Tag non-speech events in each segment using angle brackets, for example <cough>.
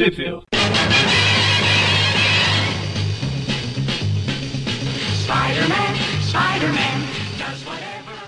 Trivia.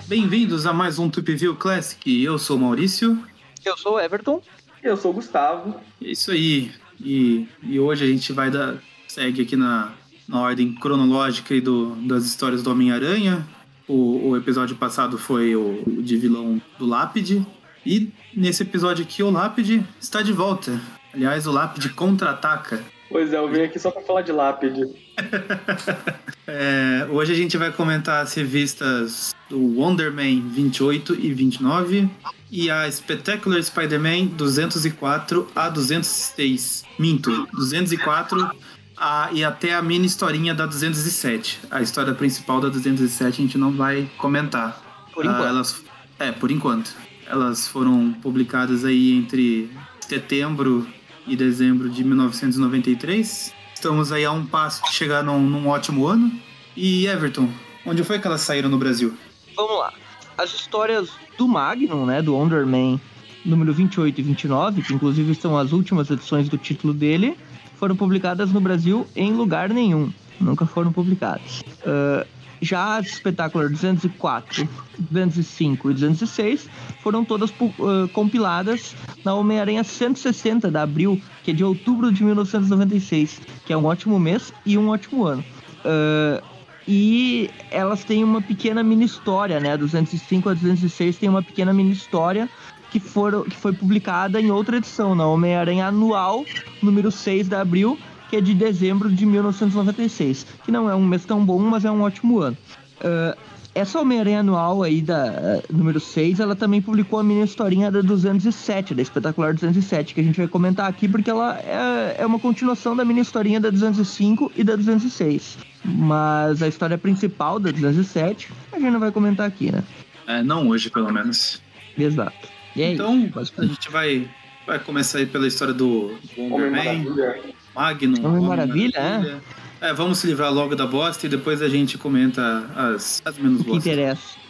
Bem-vindos a mais um View Classic. Eu sou o Maurício. Eu sou o Everton. Eu sou o Gustavo. É isso aí. E, e hoje a gente vai dar. segue aqui na, na ordem cronológica do, das histórias do Homem-Aranha. O, o episódio passado foi o, o de vilão do Lápide. E nesse episódio aqui, o Lápide está de volta. Aliás, o Lápide contra-ataca. Pois é, eu vim aqui só pra falar de lápide. <laughs> É, hoje a gente vai comentar as revistas do Wonder Man 28 e 29 e a Spectacular Spider-Man 204 a 206. Minto, 204 a, e até a mini historinha da 207. A história principal da 207 a gente não vai comentar. Por enquanto. Ah, elas, é, por enquanto. Elas foram publicadas aí entre setembro e dezembro de 1993. Estamos aí a um passo de chegar num, num ótimo ano. E Everton, onde foi que elas saíram no Brasil? Vamos lá. As histórias do Magnum, né, do Wonder Man, número 28 e 29, que inclusive são as últimas edições do título dele, foram publicadas no Brasil em lugar nenhum. Nunca foram publicadas. Ah, já as Spectacular 204, 205 e 206 foram todas ah, compiladas na Homem-Aranha 160 da Abril, que é de outubro de 1996, que é um ótimo mês e um ótimo ano. Ah, e elas têm uma pequena mini história, né? 205 a 206 tem uma pequena mini história que, foram, que foi publicada em outra edição, na Homem-Aranha Anual, número 6 da Abril, que é de dezembro de 1996. Que não é um mês tão bom, mas é um ótimo ano. Ah, essa Homem-Aranha Anual aí, da ah, número 6, ela também publicou a mini historinha da 207, da Espetacular 207, que a gente vai comentar aqui, porque ela é, é uma continuação da mini historinha da 205 e da 206. Mas a história principal da 207, a gente não vai comentar aqui, né? É, não hoje, pelo menos. Exato. E é então, a gente vai, vai começar aí pela história do Wonder Homem Man, Maravilha. Magnum. Homem Maravilha, é? vamos se livrar logo da bosta e depois a gente comenta as, as menos O que interessa.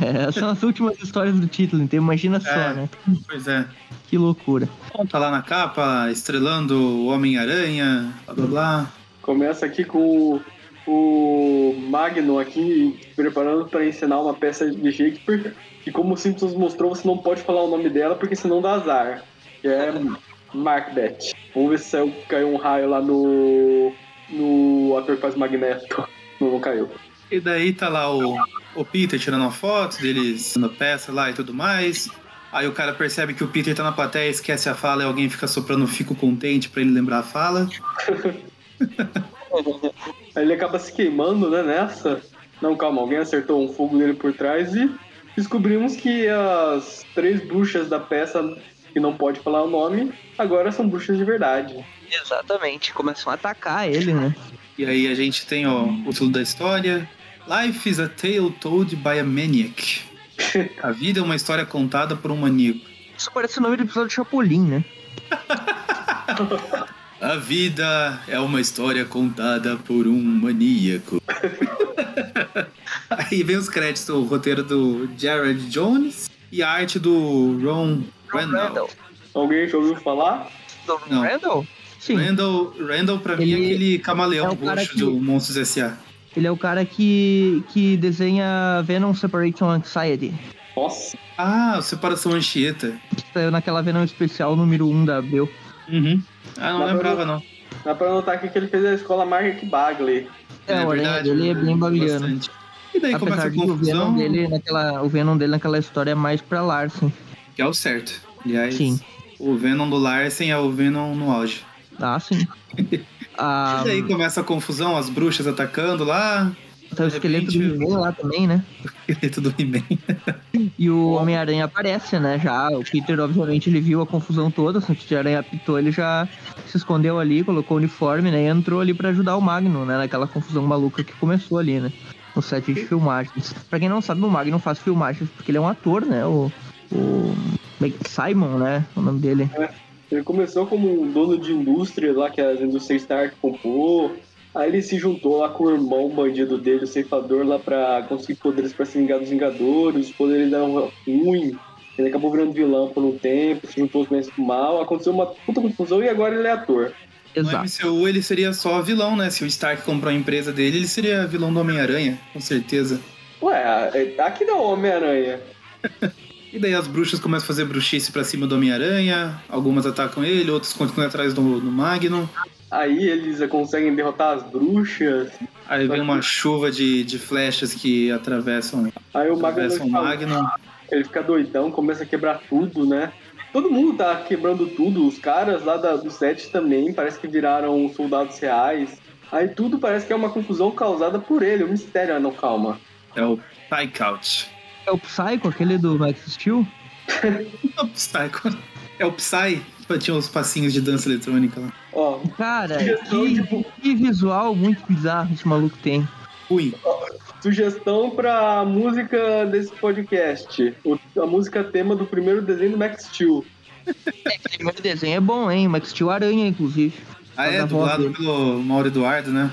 É, são as últimas histórias do título, então imagina só, É. né? Pois é. Que loucura. Bom, tá lá na capa, estrelando o Homem-Aranha, blá blá blá. Começa aqui com o, o Magno aqui preparando para ensinar uma peça de Shakespeare. E como o Simpsons mostrou, você não pode falar o nome dela porque senão dá azar. Que é Macbeth. Vamos ver se saiu, caiu um raio lá no. no ator que faz Magneto. <laughs> Não, não caiu. E daí tá lá o, o Peter tirando uma foto deles na peça lá e tudo mais. Aí o cara percebe que o Peter tá na plateia, esquece a fala e alguém fica soprando fico contente pra ele lembrar a fala. Aí <laughs> ele acaba se queimando, né, nessa. Não, calma, alguém acertou um fogo nele por trás e descobrimos que as três bruxas da peça, que não pode falar o nome, agora são bruxas de verdade. Exatamente. Começam a atacar ele, né? E aí a gente tem ó, o título da história. Life is a tale told by a maniac. <laughs> A vida é uma história contada por um maníaco. Isso parece o nome do episódio de Chapolin, né? <laughs> A vida é uma história contada por um maníaco. <laughs> Aí vem os créditos, o roteiro do Jared Jones e a arte do Ron Randall. Randall. Alguém já ouviu falar? Do Não. Randall? Sim. Randall, Randall pra mim é Ele aquele camaleão é roxo que- do Monstros S.A. Ele é o cara que, que desenha Venom Separation Anxiety. Nossa, Ah, o Separação Anchieta. Saiu naquela Venom especial número 1 da Abril. Uhum. Ah, não Dá pra lembrava ver. não. dá pra notar aqui que ele fez a escola Mark Bagley. É, o aranha dele é bem bagliano. bastante. E daí começa Apesar a de que o confusão, Venom dele naquela, o Venom dele naquela história é mais pra Larsen. Que é o certo. Aliás, Sim. o Venom do Larsen é o Venom no auge. Ah, sim. <laughs> Ah, E daí começa a confusão, as bruxas atacando lá, tá o esqueleto do repente- He-Man lá também, né? <laughs> esqueleto do He-Man. <laughs> E o Homem-Aranha aparece, né? Já. O Peter, obviamente, ele viu a confusão toda. O de Aranha apitou, ele já se escondeu ali, colocou o uniforme, né? E entrou ali pra ajudar o Magnum, né? Naquela confusão maluca que começou ali, né? No set de filmagens. Pra quem não sabe, o Magnum faz filmagens porque ele é um ator, né? O. O. é Simon, né? O nome dele. Ele começou como um dono de indústria lá, que as indústrias Stark comprou. Aí ele se juntou lá com o irmão bandido dele, o ceifador, lá pra conseguir poderes pra se vingar dos Vingadores. Os poderes eram ruins. Ele acabou virando vilão por um tempo, se juntou do mal, aconteceu uma puta confusão e agora ele é ator. No Exato. MCU ele seria só vilão, né? Se o Stark comprou a empresa dele, ele seria vilão do Homem-Aranha, com certeza. Ué, é- aqui dá o Homem-Aranha. <laughs> E daí as bruxas começam a fazer bruxice pra cima do Homem-Aranha, algumas atacam ele, outras continuam atrás do, do Magnum. Aí eles conseguem derrotar as bruxas. Aí vem uma chuva de, de flechas que atravessam, Aí o Magnum atravessam o fica, Magnum. ele fica doidão, começa a quebrar tudo, né? Todo mundo tá quebrando tudo. Os caras lá da- do set também parece que viraram soldados reais. Aí tudo parece que é uma confusão causada por ele. O mistério, ah, não, calma. É o Psychout. É o Psycho, aquele do Max Steel? É <laughs> o Psycho. É o Psy. Tinha uns passinhos de dança eletrônica lá. Ó, Cara, Sugestão que, de- que visual muito bizarro esse maluco tem. Ruim. sugestão pra música desse podcast. O- a música tema do primeiro desenho do Max Steel. O primeiro desenho é bom, hein? Max Steel Aranha, inclusive. Ah, é, dublado pelo Mauro Eduardo, né?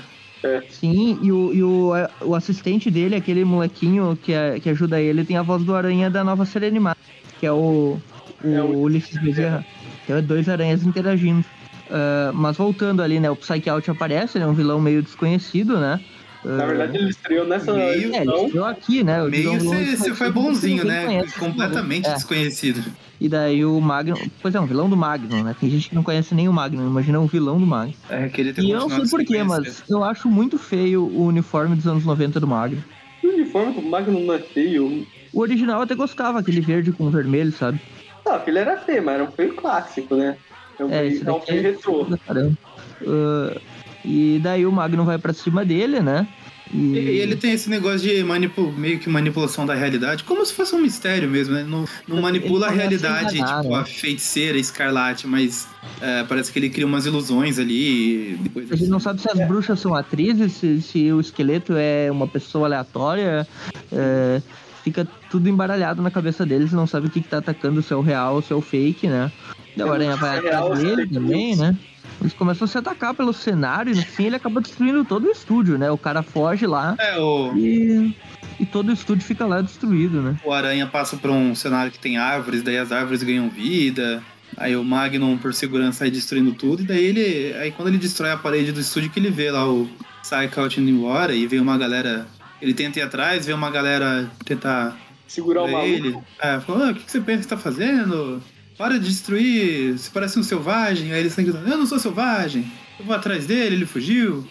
Sim, e o, e o, o assistente dele, aquele molequinho que, é- que ajuda ele, tem a voz do Aranha da nova série animada, que é o, o, É o- Ulisses Bezerra. Então é dois aranhas interagindo. Ah, mas voltando ali, né? O Psyche Out aparece, ele é um vilão meio desconhecido, né? Na verdade, ele estreou nessa Meio- É, ele estreou aqui, né? Um Meio você foi bonzinho, né? conhece, Completamente É. desconhecido. E daí o Magnum. Pois é, um vilão do Magnum, né? Tem gente que não conhece nem o Magnum, imagina um vilão do Magnum. É, queria ter E eu não sei porquê, mas eu acho muito feio o uniforme dos anos 90 do Magnum. O uniforme do Magnum não é feio. O original eu até gostava, aquele verde com vermelho, sabe? Não, aquele era feio, mas era um feio clássico, né? É um É, feio, é um feio retrô. caramba. Ah, e daí o Magnum vai pra cima dele, né? E e ele tem esse negócio de manipu meio que manipulação da realidade, como se fosse um mistério mesmo, né? Não, não manipula a realidade, enganar, tipo né? a feiticeira escarlate, mas é, parece que ele cria umas ilusões ali. e Depois A gente não sabe se as bruxas são atrizes, se, se o esqueleto é uma pessoa aleatória. é, fica tudo embaralhado na cabeça deles, não sabe o que, que tá atacando, se é o real ou se é o fake, né? E a É, aranha vai é real, atrás é dele fake também, né? Eles começam a se atacar pelo cenário e no fim ele acaba destruindo todo o estúdio, né? O cara foge lá É, o, e, e todo o estúdio fica lá destruído, né? o Aranha passa por um cenário que tem árvores, daí as árvores ganham vida. Aí o Magnum, por segurança, sai destruindo tudo. E daí ele. Aí quando ele destrói a parede do estúdio, que ele vê lá o Psychout indo embora e vê uma galera. Ele tenta ir atrás, vê uma galera tentar Segurar o maluco. ele. É, falou, "Ah, o que que você pensa que tá fazendo? Para de destruir, você parece um selvagem. Aí ele sai gritando, eu não sou selvagem. Eu vou atrás dele, ele fugiu.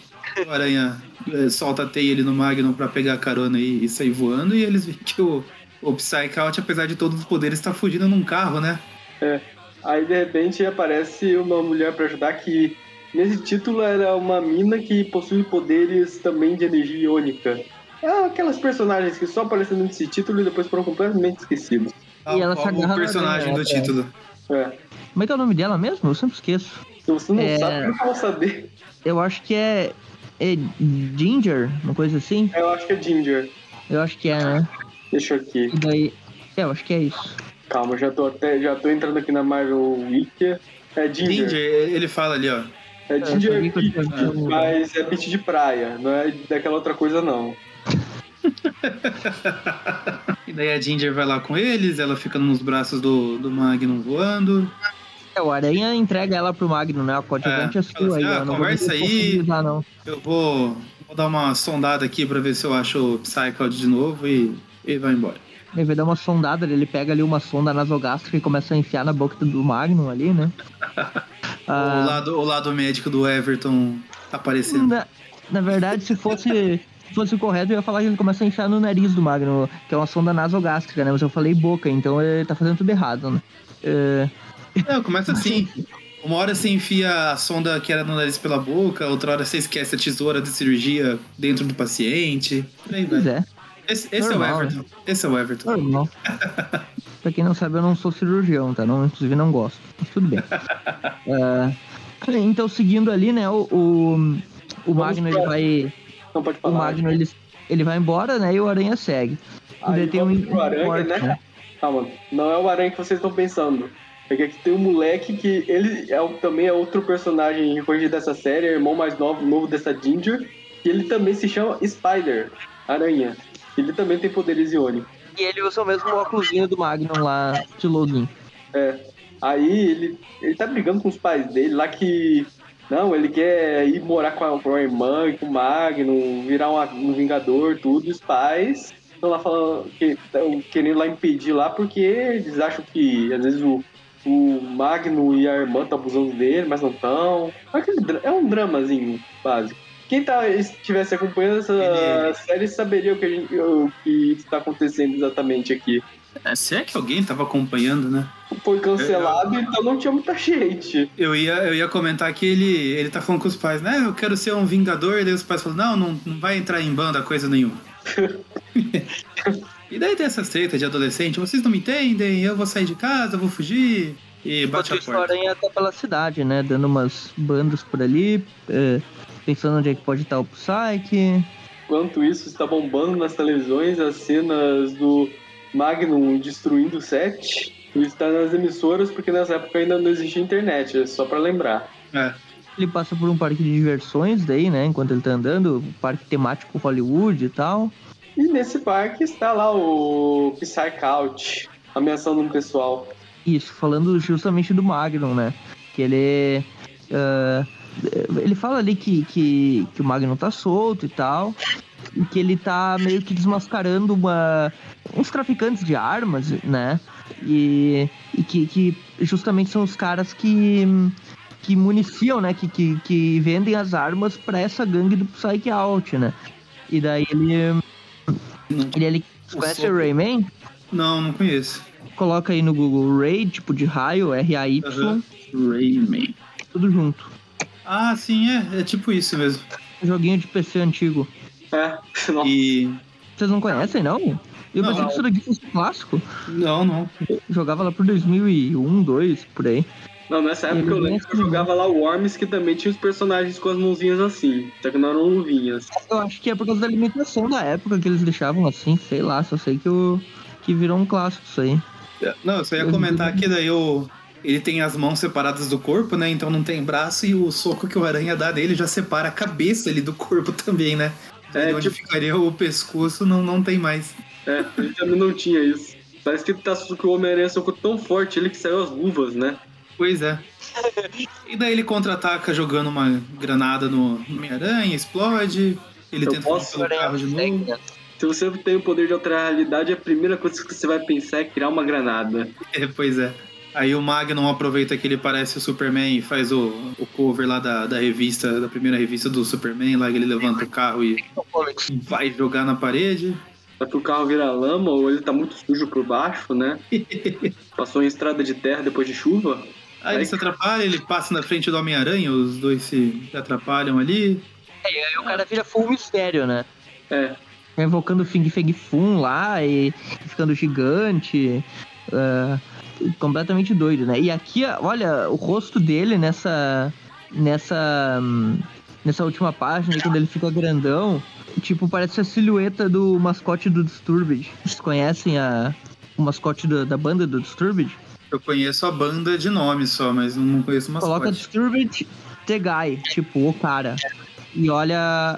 O aranha eh, solta a teia ele no Magnum pra pegar a carona e, e sair voando. E eles veem que o, o Psychout, apesar de todos os poderes, tá fugindo num carro, né? Aí de repente aparece uma mulher pra ajudar que nesse título era uma mina que possui poderes também de energia iônica. É aquelas personagens que só apareceram nesse título e depois foram completamente esquecidos. Tal ela se agarra o na personagem do é. título. É. Como é que é o nome dela mesmo? Eu sempre esqueço. Se você não É. sabe, como que eu vou saber? Eu acho que é, é Ginger, uma coisa assim. Eu acho que é Ginger. Eu acho que é, né? Deixa eu aqui. E daí. É, eu acho que é isso. Calma, já tô até. Já tô entrando aqui na Marvel Wiki. É Ginger. Ginger, ele fala ali, ó. É eu Ginger visto. mas é beach de praia, não é daquela outra coisa não. <laughs> E daí a Ginger vai lá com eles, ela fica nos braços do, do Magnum voando. É, o Aranha entrega ela pro Magno, né? A coadjuvante É, é, sua aí, assim, ah, ó. Não conversa aí. não. Eu vou, vou dar uma sondada aqui pra ver se eu acho o Psychout de novo e, e vai embora. Ele vai dar uma sondada, ele pega ali uma sonda nasogástrica e começa a enfiar na boca do Magnum ali, né? <laughs> O, Ah, lado, o lado médico do Everton tá aparecendo. na, na verdade, se fosse, se fosse correto, eu ia falar que ele começa a enfiar no nariz do Magnum, que é uma sonda nasogástrica, né? Mas eu falei boca, então ele tá fazendo tudo errado, né? É, Não, começa assim. Uma hora você enfia a sonda que era no nariz pela boca, outra hora você esquece a tesoura de cirurgia dentro do paciente. Vai. pois é, Esse, esse é o Normal, Everton. Esse é o Everton. normal. <laughs> pra quem não sabe, eu não sou cirurgião, tá? Não, inclusive não gosto. Mas tudo bem. <laughs> É, então, seguindo ali, né, o, o, o Magno ele vai. Não pode O falar. Magno ele, ele vai embora, né? E o Aranha segue. Aí daí tem um, Aranha, corte, né? né? Calma, não é o aranha que vocês estão pensando. É que aqui tem um moleque que ele é, o- também é outro personagem recorrente dessa série, é o irmão mais novo, novo dessa Ginger, e ele também se chama Spider, Aranha. Ele também tem poderes iônicos. E ele usa o mesmo óculosinho do Magnum lá de login. É. Aí ele, ele tá brigando com os pais dele lá que. Não, ele quer ir morar com a, com a irmã e com o Magno, virar um, um Vingador, tudo. Os pais estão lá falando, que, tão querendo lá impedir lá, porque eles acham que às vezes o, o Magno e a irmã estão abusando dele, mas não estão. É um dramazinho básico. Quem tá, estivesse acompanhando essa série saberia o que, a gente- o que está acontecendo exatamente aqui. É, se é que alguém tava acompanhando, né? Foi cancelado, então não tinha muita gente. Eu ia, eu ia comentar que ele, ele tá falando com os pais, né? Eu quero ser um vingador, e daí os pais falam, não, não, não vai entrar em banda coisa nenhuma. <laughs> e daí tem essa treta de adolescente, vocês não me entendem, eu vou sair de casa, eu vou fugir. E bate Enquanto a porta. Aranha tá pela cidade, né? Dando umas bandas por ali, é, pensando onde é que pode estar o Psyche. Enquanto isso, está bombando nas televisões as cenas do Magnum destruindo o set. E está nas emissoras, porque nessa época ainda não existia internet, é só pra lembrar. É. Ele passa por um parque de diversões daí, né? Enquanto ele tá andando, parque temático Hollywood e tal. E nesse parque está lá o Psychout, ameaçando um pessoal. Isso, falando justamente do Magnum, né? Que ele. ah, ele fala ali que, que, que o Magnum tá solto e tal. E que ele tá meio que desmascarando uma, uns traficantes de armas, né? E, e que, que justamente são os caras que, que municiam, né? Que, que, que vendem as armas pra essa gangue do Psyche Out, né? E daí ele. Não, Ele, ele conhece o Rayman? não, não conheço. Coloca aí no Google Ray, tipo de raio, R-A-Y, Aham. Rayman. tudo junto. Ah, sim, é, é tipo isso mesmo. Joguinho de PC antigo. É, <laughs> E. Vocês não conhecem, não? Eu Não, pensei não. que isso daqui fosse clássico. Não, não. Jogava lá por 2001, 2002, por aí. não, nessa época Ele eu lembro que eu jogava lá o Worms, que também tinha os personagens com as mãozinhas assim, só que não eram luvinhas. Eu acho que é por causa da limitação da época que eles deixavam assim, sei lá, só sei que, o, que virou um clássico isso aí. Não, eu só ia comentar que daí o. Ele tem as mãos separadas do corpo, né? Então não tem braço e o soco que o aranha dá dele já separa a cabeça ali do corpo <laughs> também, né? É, É, onde tipo- ficaria o pescoço não, não tem mais. É, ele também não tinha isso. Parece que, ele tá, que o Homem-Aranha socou tão forte ele que saiu as luvas, né? Pois é. E daí ele contra-ataca jogando uma granada no Homem-Aranha, explode. Ele Eu tenta posso- pelo carro de novo. Se você tem o poder de alterar a realidade, a primeira coisa que você vai pensar é criar uma granada. É, pois é. Aí o Magnum aproveita que ele parece o Superman e faz o, o cover lá da, da revista, da primeira revista do Superman, lá que ele levanta o carro e vai jogar na parede. Só que o carro vira lama ou ele tá muito sujo por baixo, né? <laughs> Passou em estrada de terra depois de chuva. Aí ele se atrapalha, ele passa na frente do Homem-Aranha, os dois se atrapalham ali. É, e aí o cara vira full mistério, né? É, Invocando o Fing Feng Fun lá e ficando gigante. Ah, completamente doido, né? E aqui, olha, o rosto dele nessa. nessa. nessa última página, quando ele fica grandão, tipo, parece a silhueta do mascote do Disturbed. Vocês conhecem a, o mascote da, da banda do Disturbed? Eu conheço a banda de nome só, mas não conheço o Coloca mascote. Disturbed The Guy, tipo, o cara. E olha.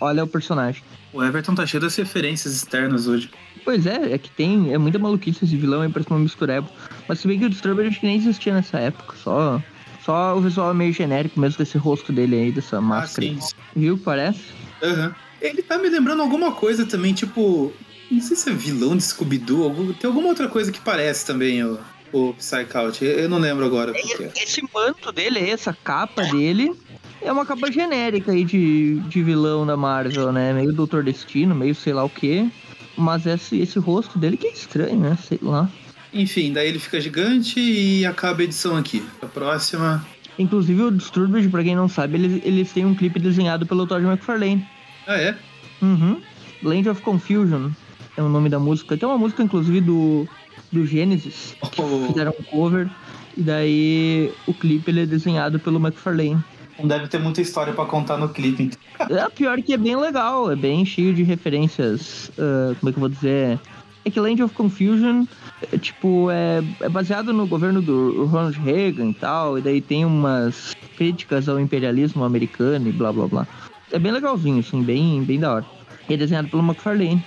Olha o personagem. O Everton tá cheio das referências externas hoje. Pois é, é que tem. É muita maluquice esse vilão aí, parece uma mistureba. Mas se bem que o Disturbed acho que nem existia nessa época. Só. Só o visual é meio genérico mesmo desse rosto dele aí, dessa Ah, máscara. sim. Viu parece? Aham. Ele tá me lembrando alguma coisa também, tipo. Não sei se é vilão de Scooby-Doo. Tem alguma outra coisa que parece também, o, o Psychout. Eu não lembro agora que é. Esse manto dele aí, essa capa dele, é uma capa genérica aí de, de vilão da Marvel, né? Meio Doutor Destino, meio sei lá o quê. Mas esse, esse rosto dele que é estranho, né? Sei lá. Enfim, daí ele fica gigante e acaba a edição aqui. A próxima. Inclusive o Disturbed, pra quem não sabe, eles, eles têm um clipe desenhado pelo Todd McFarlane. Ah, é? Uhum. Land of Confusion é o nome da música. Tem uma música, inclusive, do, do Genesis. O- Fizeram um cover. E daí o clipe ele é desenhado pelo McFarlane. Não deve ter muita história pra contar no clipe. então. É pior que é bem legal, é bem cheio de referências. ah, como é que eu vou dizer? É que Land of Confusion, é, tipo, é, é baseado no governo do Ronald Reagan e tal, e daí tem umas críticas ao imperialismo americano e blá blá blá. É bem legalzinho, assim, bem, bem da hora. E é desenhado pelo McFarlane.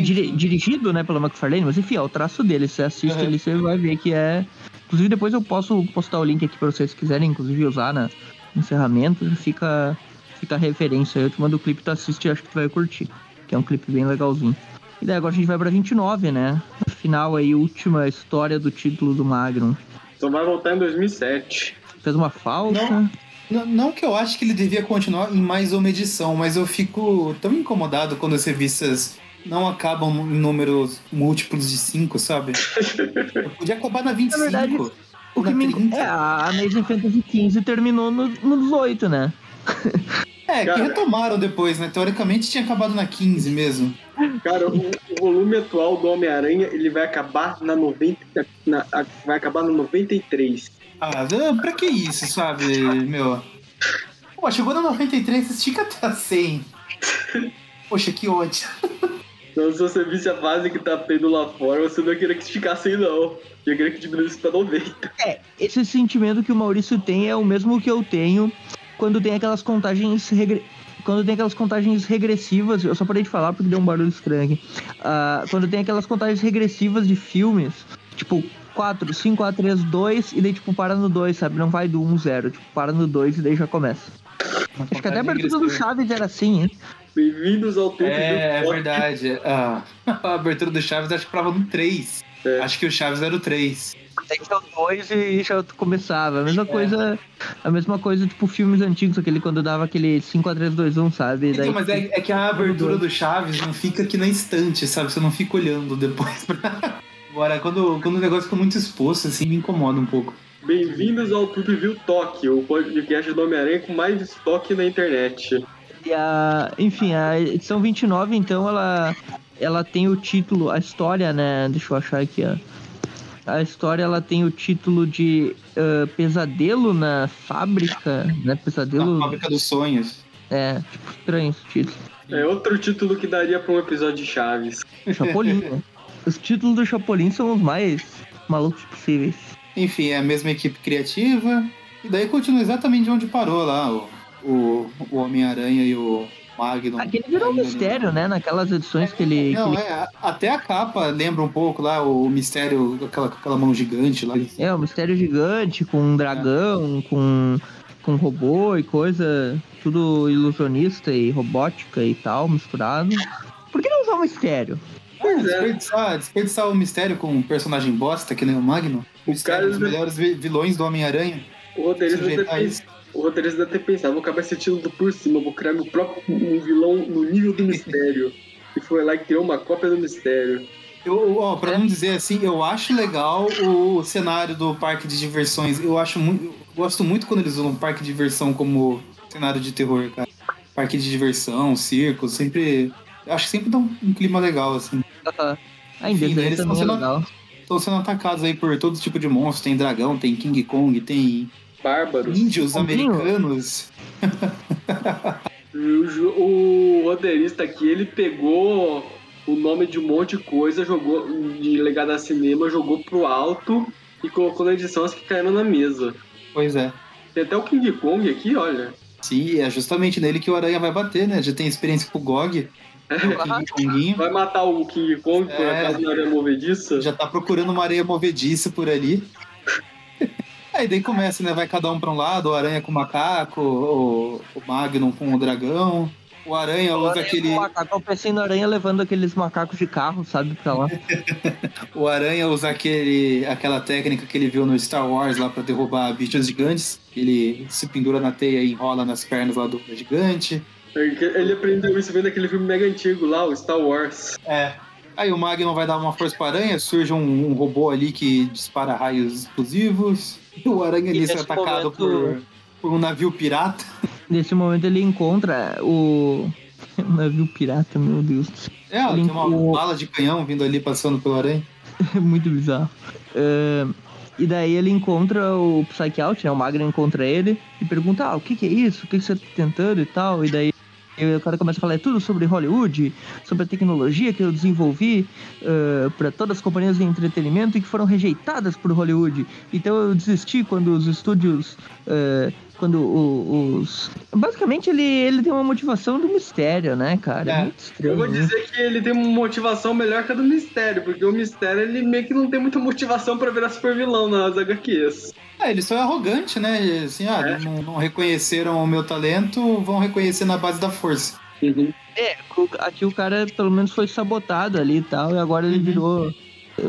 Diri- dirigido, né, pela McFarlane, mas enfim, é o traço dele. Você assiste Uhum. ali, você vai ver que é. Inclusive, depois eu posso postar o link aqui pra vocês se quiserem, inclusive, usar na no encerramento. Fica, fica a referência. Eu te mando o clipe, tu assiste e acho que tu vai curtir. Que é um clipe bem legalzinho. E daí agora a gente vai pra 29, né? Final aí, última história do título do Magnum. Só vai voltar em 2007. Fez uma falta. Não. N- Não que eu acho que ele devia continuar em mais uma edição, mas eu fico tão incomodado quando as revistas não acabam em números múltiplos de 5, sabe? <laughs> Eu podia acabar na 25. Na verdade, O que me 30. É, a Amazing Fantasy XV terminou no, no 18, né? É, que Cara. retomaram depois, né? Teoricamente tinha acabado na 15 mesmo. Cara, o, o volume atual do Homem-Aranha, ele vai acabar na 90. na- a- vai acabar no 93. Ah, ah, pra que isso, sabe, meu? Pô, chegou na 93, estica até a 100. <laughs> Poxa, que ódio. <laughs> Então, se você visse a fase que tá tendo lá fora, você não ia querer que esticasse aí, não. Eu queria que diminuísse pra 90. É, esse sentimento que o Maurício tem é o mesmo que eu tenho quando tem aquelas contagens regre... quando tem aquelas contagens regressivas, eu só parei de falar porque deu um barulho estranho aqui. Ah, quando tem aquelas contagens regressivas de filmes, tipo 4, 5, 4, 3, 2 e daí tipo para no 2, sabe? Não vai do 1, 0, tipo para no 2 e daí já começa. Acho que até a abertura do Chaves era assim, hein? Bem-vindos ao tempo É, é verdade. Ah, <laughs> a abertura do Chaves acho que parava no 3. É. Acho que o Chaves era o 3. Daí tinha o 2 e já começava. A mesma coisa, a mesma coisa, tipo, filmes antigos, aquele quando dava aquele 5 a 3, 2, 1, sabe? Então, Daí, mas é, é que a abertura do Chaves não fica aqui na estante, sabe? Você não fica olhando depois pra. <laughs> Agora, quando, quando o negócio fica muito exposto, assim, me incomoda um pouco. Bem-vindos ao Trip View Talk, o podcast do Homem-Aranha com mais estoque na internet. E a, enfim, a edição 29, então, ela, ela tem o título, a história, né? Deixa eu achar aqui, ó. A história, ela tem o título de ah, Pesadelo na Fábrica, né? Na Pesadelo... fábrica dos sonhos. É, tipo, estranho esse título. É outro título que daria pra um episódio de Chaves. Chapolin, né? Os títulos do Chapolin são os mais malucos possíveis. Enfim, é a mesma equipe criativa. E daí continua exatamente onde parou lá o, o, o Homem-Aranha e o Magnum. Aquele virou um mistério, né? Naquelas edições que ele. que Não, ele- é, até a capa lembra um pouco lá o mistério, aquela, aquela mão gigante lá. É, um mistério gigante, com um dragão, com, com robô e coisa. Tudo ilusionista e robótica e tal, misturado. Por que não usar um mistério? Pois é. Desperdiçar, desperdiçar o mistério com um personagem bosta, que nem o Magnum. O mistério cara- dos melhores vi- vilões do Homem-Aranha. O roteirista o roteirista deve ter pensado, vou acabar esse título por cima, vou criar meu próprio um vilão no nível do mistério. e foi lá e criou uma cópia do mistério. Eu, ó, pra não dizer assim, eu acho legal o cenário do parque de diversões. Eu acho muito. eu gosto muito quando eles usam um parque de diversão como cenário de terror, cara. Parque de diversão, circo, sempre. Eu acho que sempre dá um, um clima legal, assim. Ah, em Enfim, desenho eles também é estão sendo- legal. Estão sendo atacados aí por todo tipo de monstro. Tem dragão, tem King Kong, tem Bárbaros. índios americanos. <laughs> O, o roteirista aqui, ele pegou o nome de um monte de coisa, jogou de legado a cinema, jogou pro alto e colocou na edição as que caíram na mesa. Pois é. Tem até o King Kong aqui, olha. Sim, é justamente nele que o Aranha vai bater, né? Já tem experiência com o GOG, o Konguinho. Vai matar o King Kong por É. acaso na área movediça? Já tá procurando uma areia movediça por ali. Aí daí começa, né? Vai cada um pra um lado, o Aranha com o macaco, o, o Magnum com o dragão. O Aranha usa aquele. O macaco, eu pensei no aranha levando aqueles macacos de carro, sabe, pra lá. <laughs> O Aranha usa aquele, aquela técnica que ele viu no Star Wars lá pra derrubar bichos gigantes. Ele se pendura na teia e enrola nas pernas lá do gigante. Ele aprendeu isso vendo aquele filme mega antigo lá, o Star Wars. É. Aí o Magnum vai dar uma força pra aranha, surge um, um robô ali que dispara raios explosivos. E <laughs> o aranha nisso é atacado momento- por, por um navio pirata. Nesse momento ele encontra o. o <laughs> navio pirata, meu Deus. É, Ele- tem uma o- bala de canhão vindo ali passando pelo aranha. <laughs> É muito bizarro. É, e daí ele encontra o Psyche Out, né? O Magno encontra ele e pergunta: Ah, o que, que é isso? O que, que você tá tentando e tal? E daí E o cara começa a falar é tudo sobre Hollywood, sobre a tecnologia que eu desenvolvi uh, para todas as companhias de entretenimento e que foram rejeitadas por Hollywood. Então eu desisti quando os estúdios. Uh, quando os. Basicamente ele, ele tem uma motivação do mistério, né, cara? É. Muito estranho. Eu vou dizer que ele tem uma motivação melhor que a do mistério, porque o mistério ele meio que não tem muita motivação para virar super vilão nas HQs. É, ele só é arrogante, né? Assim, ah, é. não, não, reconheceram o meu talento, vão reconhecer na base da força. Uhum. É, aqui o cara pelo menos foi sabotado ali e tal, e agora ele uhum. virou.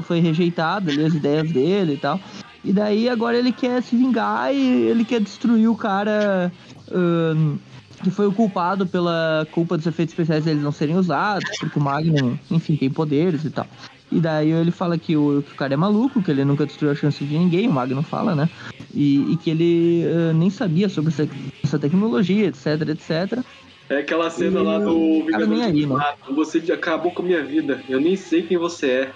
Foi rejeitado ali as ideias dele e tal. E daí agora ele quer se vingar e ele quer destruir o cara. Um, que foi o culpado pela culpa dos efeitos especiais deles não serem usados, porque o Magnum, enfim, tem poderes e tal. E daí ele fala que o, que o cara é maluco, que ele nunca destruiu a chance de ninguém, o Magno fala, né? E, e que ele uh, nem sabia sobre essa, essa, tecnologia, etc, etc. É aquela cena e, lá do Vingador aí, né? Você acabou com a minha vida, eu nem sei quem você é.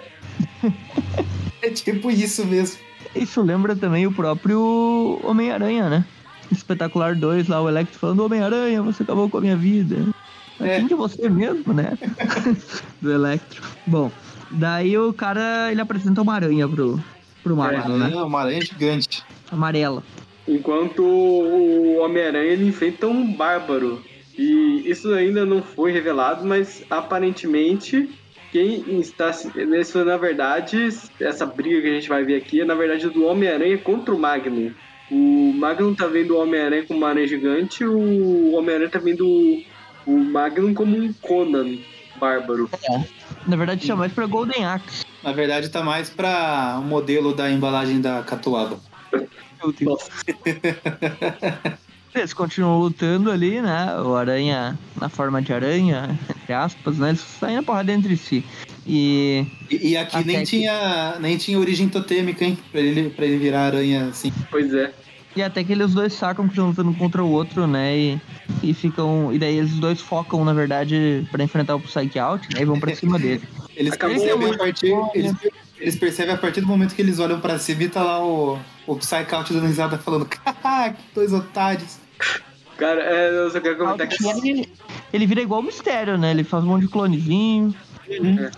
<laughs> é tipo isso mesmo. Isso lembra também o próprio Homem-Aranha, né? Espetacular 2, lá o Electro falando, Homem-Aranha, você acabou com a minha vida. É. Quem que é você mesmo, né? <laughs> do Electro. Bom, Daí o cara, ele apresenta uma aranha pro, pro Mario, é, né? Uma aranha gigante. Amarela. Enquanto o Homem-Aranha, ele enfrenta um bárbaro. E isso ainda não foi revelado, mas aparentemente quem está. Isso, na verdade, essa briga que a gente vai ver aqui é, na verdade, do Homem-Aranha contra o Magnum. O Magnum tá vendo o Homem-Aranha como uma aranha gigante, o Homem-Aranha tá vendo o Magnum como um Conan bárbaro. É. Na verdade, chama mais pra Golden Axe. Na verdade, tá mais pra o modelo da embalagem da catuaba. Meu Deus. <laughs> Eles continuam lutando ali, né? O aranha na forma de aranha, entre aspas, né? Eles saem na porrada entre si. E, e, e aqui nem tinha, nem tinha origem totêmica, hein? Pra ele, pra ele virar aranha assim. Pois é. E até que eles dois sacam que estão lutando contra o outro, né? E, e ficam. E daí eles dois focam, na verdade, pra enfrentar o Psyche Out, né? E vão pra cima dele. <laughs> Eles percebem, a partir, eles, eles, percebem a partir do momento que eles olham pra cima e tá lá o, o Psyche Out dando risada falando, <laughs> que dois otários. Cara, é, eu só quero comentar que. Ele, ele vira igual o mistério, né? Ele faz um monte de clonezinho. Uhum.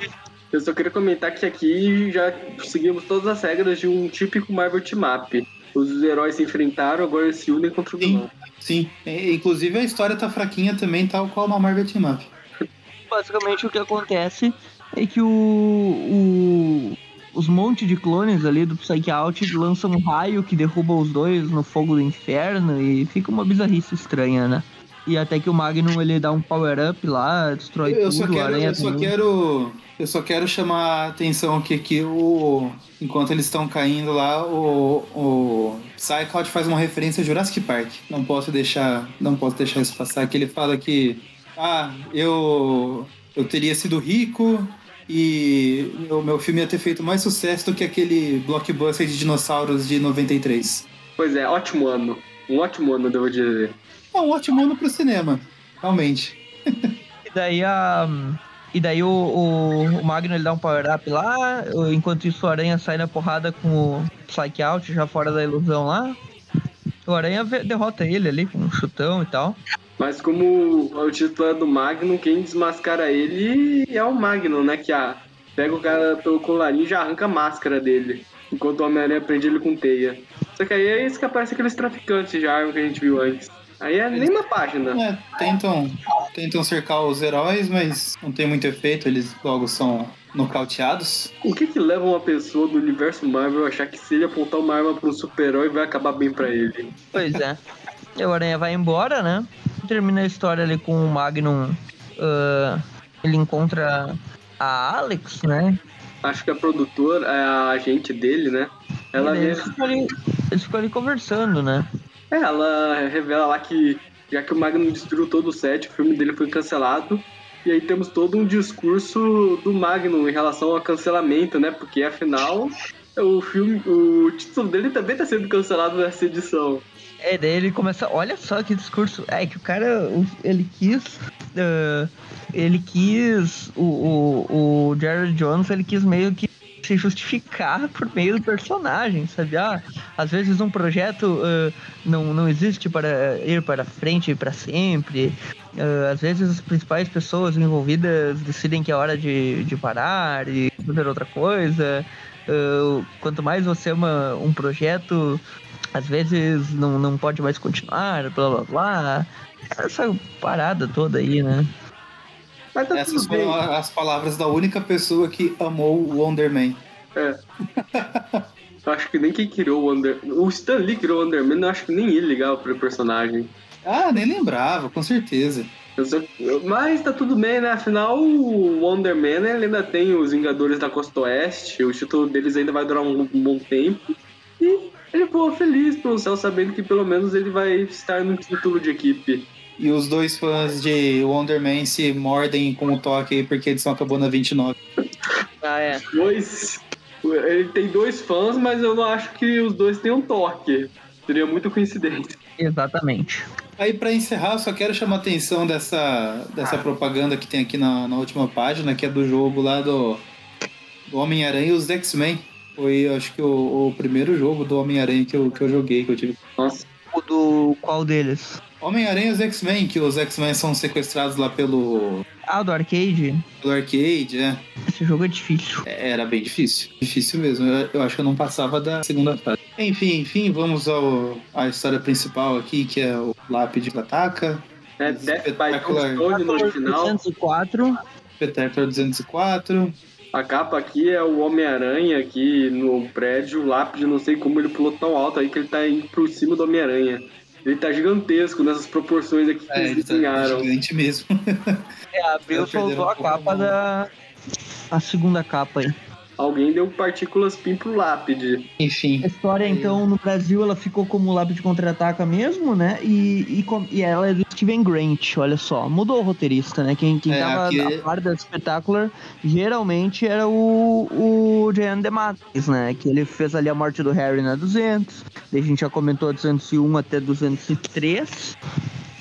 Eu só queria comentar que aqui já seguimos todas as regras de um típico Marvel Team Up os heróis se enfrentaram, agora se unem contra o vilão. Sim, sim. Inclusive a história tá fraquinha também, tal qual uma Marvel Team Up. Basicamente o que acontece é que o, o os montes de clones ali do Psyche Out lançam um raio que derruba os dois no fogo do inferno e fica uma bizarrice estranha, né? E até que o Magnum ele dá um power-up lá, destrói eu tudo, só quero, Eu só quero. Eu só quero chamar a atenção aqui que o. Enquanto eles estão caindo lá, o. O Psychout faz uma referência a Jurassic Park. Não posso deixar. Não posso deixar isso passar. Que ele fala que. Ah, eu. Eu teria sido rico, e o meu filme ia ter feito mais sucesso do que aquele blockbuster de dinossauros de 93. Pois é, ótimo ano. Um ótimo ano, devo dizer. É um ótimo ano pro cinema, realmente. <laughs> e daí a. E daí o, o, o Magno ele dá um power-up lá, enquanto isso o Aranha sai na porrada com o Psyche Out, já fora da ilusão lá. O Aranha derrota ele ali com um chutão e tal. Mas como o título é do Magno, quem desmascara ele é o Magno, né? Que a, pega o cara pelo colarinho e já arranca a máscara dele. Enquanto o Homem-Aranha prende ele com teia. Só que aí é isso que aparece aqueles traficantes de arma que a gente viu antes. Aí é nem uma página. É, tentam, tentam cercar os heróis, mas não tem muito efeito, eles logo são nocauteados. O que que leva uma pessoa do universo Marvel a achar que se ele apontar uma arma para um super-herói vai acabar bem para ele? Pois é. E o Aranha vai embora, né? Termina a história ali com o Magnum. Uh, ele encontra a Alex, né? Acho que a produtora, a agente dele, né? Ela eles, ficam ali, eles ficam ali conversando, né? É, ela revela lá que, já que o Magnum destruiu todo o set, o filme dele foi cancelado. E aí temos todo um discurso do Magnum em relação ao cancelamento, né? Porque afinal, o filme, o título dele também tá sendo cancelado nessa edição. É, daí ele começa, olha só que discurso. É que o cara, ele quis. Uh, ele quis. O, o, o Jared Jones, ele quis meio que se justificar por meio do personagem, sabe? Ah, às vezes um projeto uh, não, não existe para ir para frente para sempre. Uh, às vezes as principais pessoas envolvidas decidem que é hora de, de parar e fazer outra coisa. Uh, quanto mais você ama um projeto, às vezes não, não pode mais continuar, blá blá blá. Essa parada toda aí, né? Mas tá Essas foram as palavras da única pessoa que amou o Wonder Man. É. <laughs> eu acho que nem quem criou o Wonder... O Stan Lee criou o Wonder Man, eu acho que nem ele ligava pro personagem. Ah, nem lembrava, com certeza. Mas tá tudo bem, né? Afinal, o Wonder Man ele ainda tem os Vingadores da Costa Oeste, o título deles ainda vai durar um, um bom tempo. E ele ficou feliz pelo céu, sabendo que pelo menos ele vai estar no título de equipe. E os dois fãs de Wonder Man se mordem com o toque aí porque a edição acabou na 29. Ah, é. Dois. Ele tem dois fãs, mas eu não acho que os dois tenham toque. Seria muito coincidência. Exatamente. Aí, para encerrar, eu só quero chamar a atenção dessa, dessa propaganda que tem aqui na, na última página, que é do jogo lá do, do Homem-Aranha e os X-Men. Foi, acho que, o, o primeiro jogo do Homem-Aranha que eu, que eu joguei, que eu tive. Nossa. O do qual deles? Homem-Aranha e os X-Men, que os X-Men são sequestrados lá pelo. Ah, do arcade? Do arcade, é. Esse jogo é difícil. É, era bem difícil. Difícil mesmo. Eu, eu, acho que eu não passava da segunda fase. Enfim, enfim, vamos ao, à história principal aqui, que é o Lápide Ataca. É, Death by Custode no final. 204. Spectacular 204. A capa aqui é o Homem-Aranha aqui no prédio, o lápide, não sei como ele pulou tão alto aí que ele tá indo por cima do Homem-Aranha. Ele tá gigantesco nessas proporções aqui que é, eles tá desenharam. Tá gigante mesmo. É, abriu soltou a capa da. A segunda capa aí alguém deu partículas PIN pro lápide. Enfim. A história, então, no Brasil, ela ficou como lápide contra-ataca mesmo, né? E, e, e, ela é do Steven Grant, olha só. Mudou o roteirista, né? Quem, quem é, tava aqui... na par da Spectacular geralmente era o, o Jan DeMatteis, né? Que ele fez ali a morte do Harry na 200. Daí a gente já comentou 201 até 203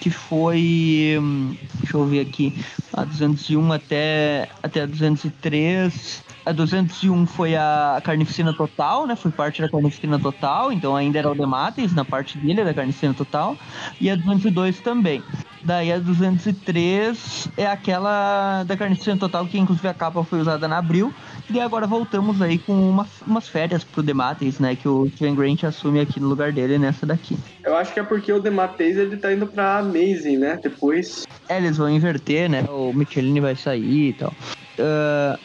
que foi. Hum, deixa eu ver aqui. A 201 até, até a 203 a 201 foi a Carnificina Total, né? Foi parte da Carnificina Total, então ainda era o Demates na parte dele da Carnificina Total. E a 202 também. Daí a 203 é aquela da Carnificina Total, que inclusive a capa foi usada na Abril. E agora voltamos aí com uma, umas férias pro Demates, né? Que o Steven Grant assume aqui no lugar dele nessa daqui. Eu acho que é porque o Demates ele tá indo pra Amazing, né? Depois. É, eles vão inverter, né? O Michelini vai sair e tal. Uh,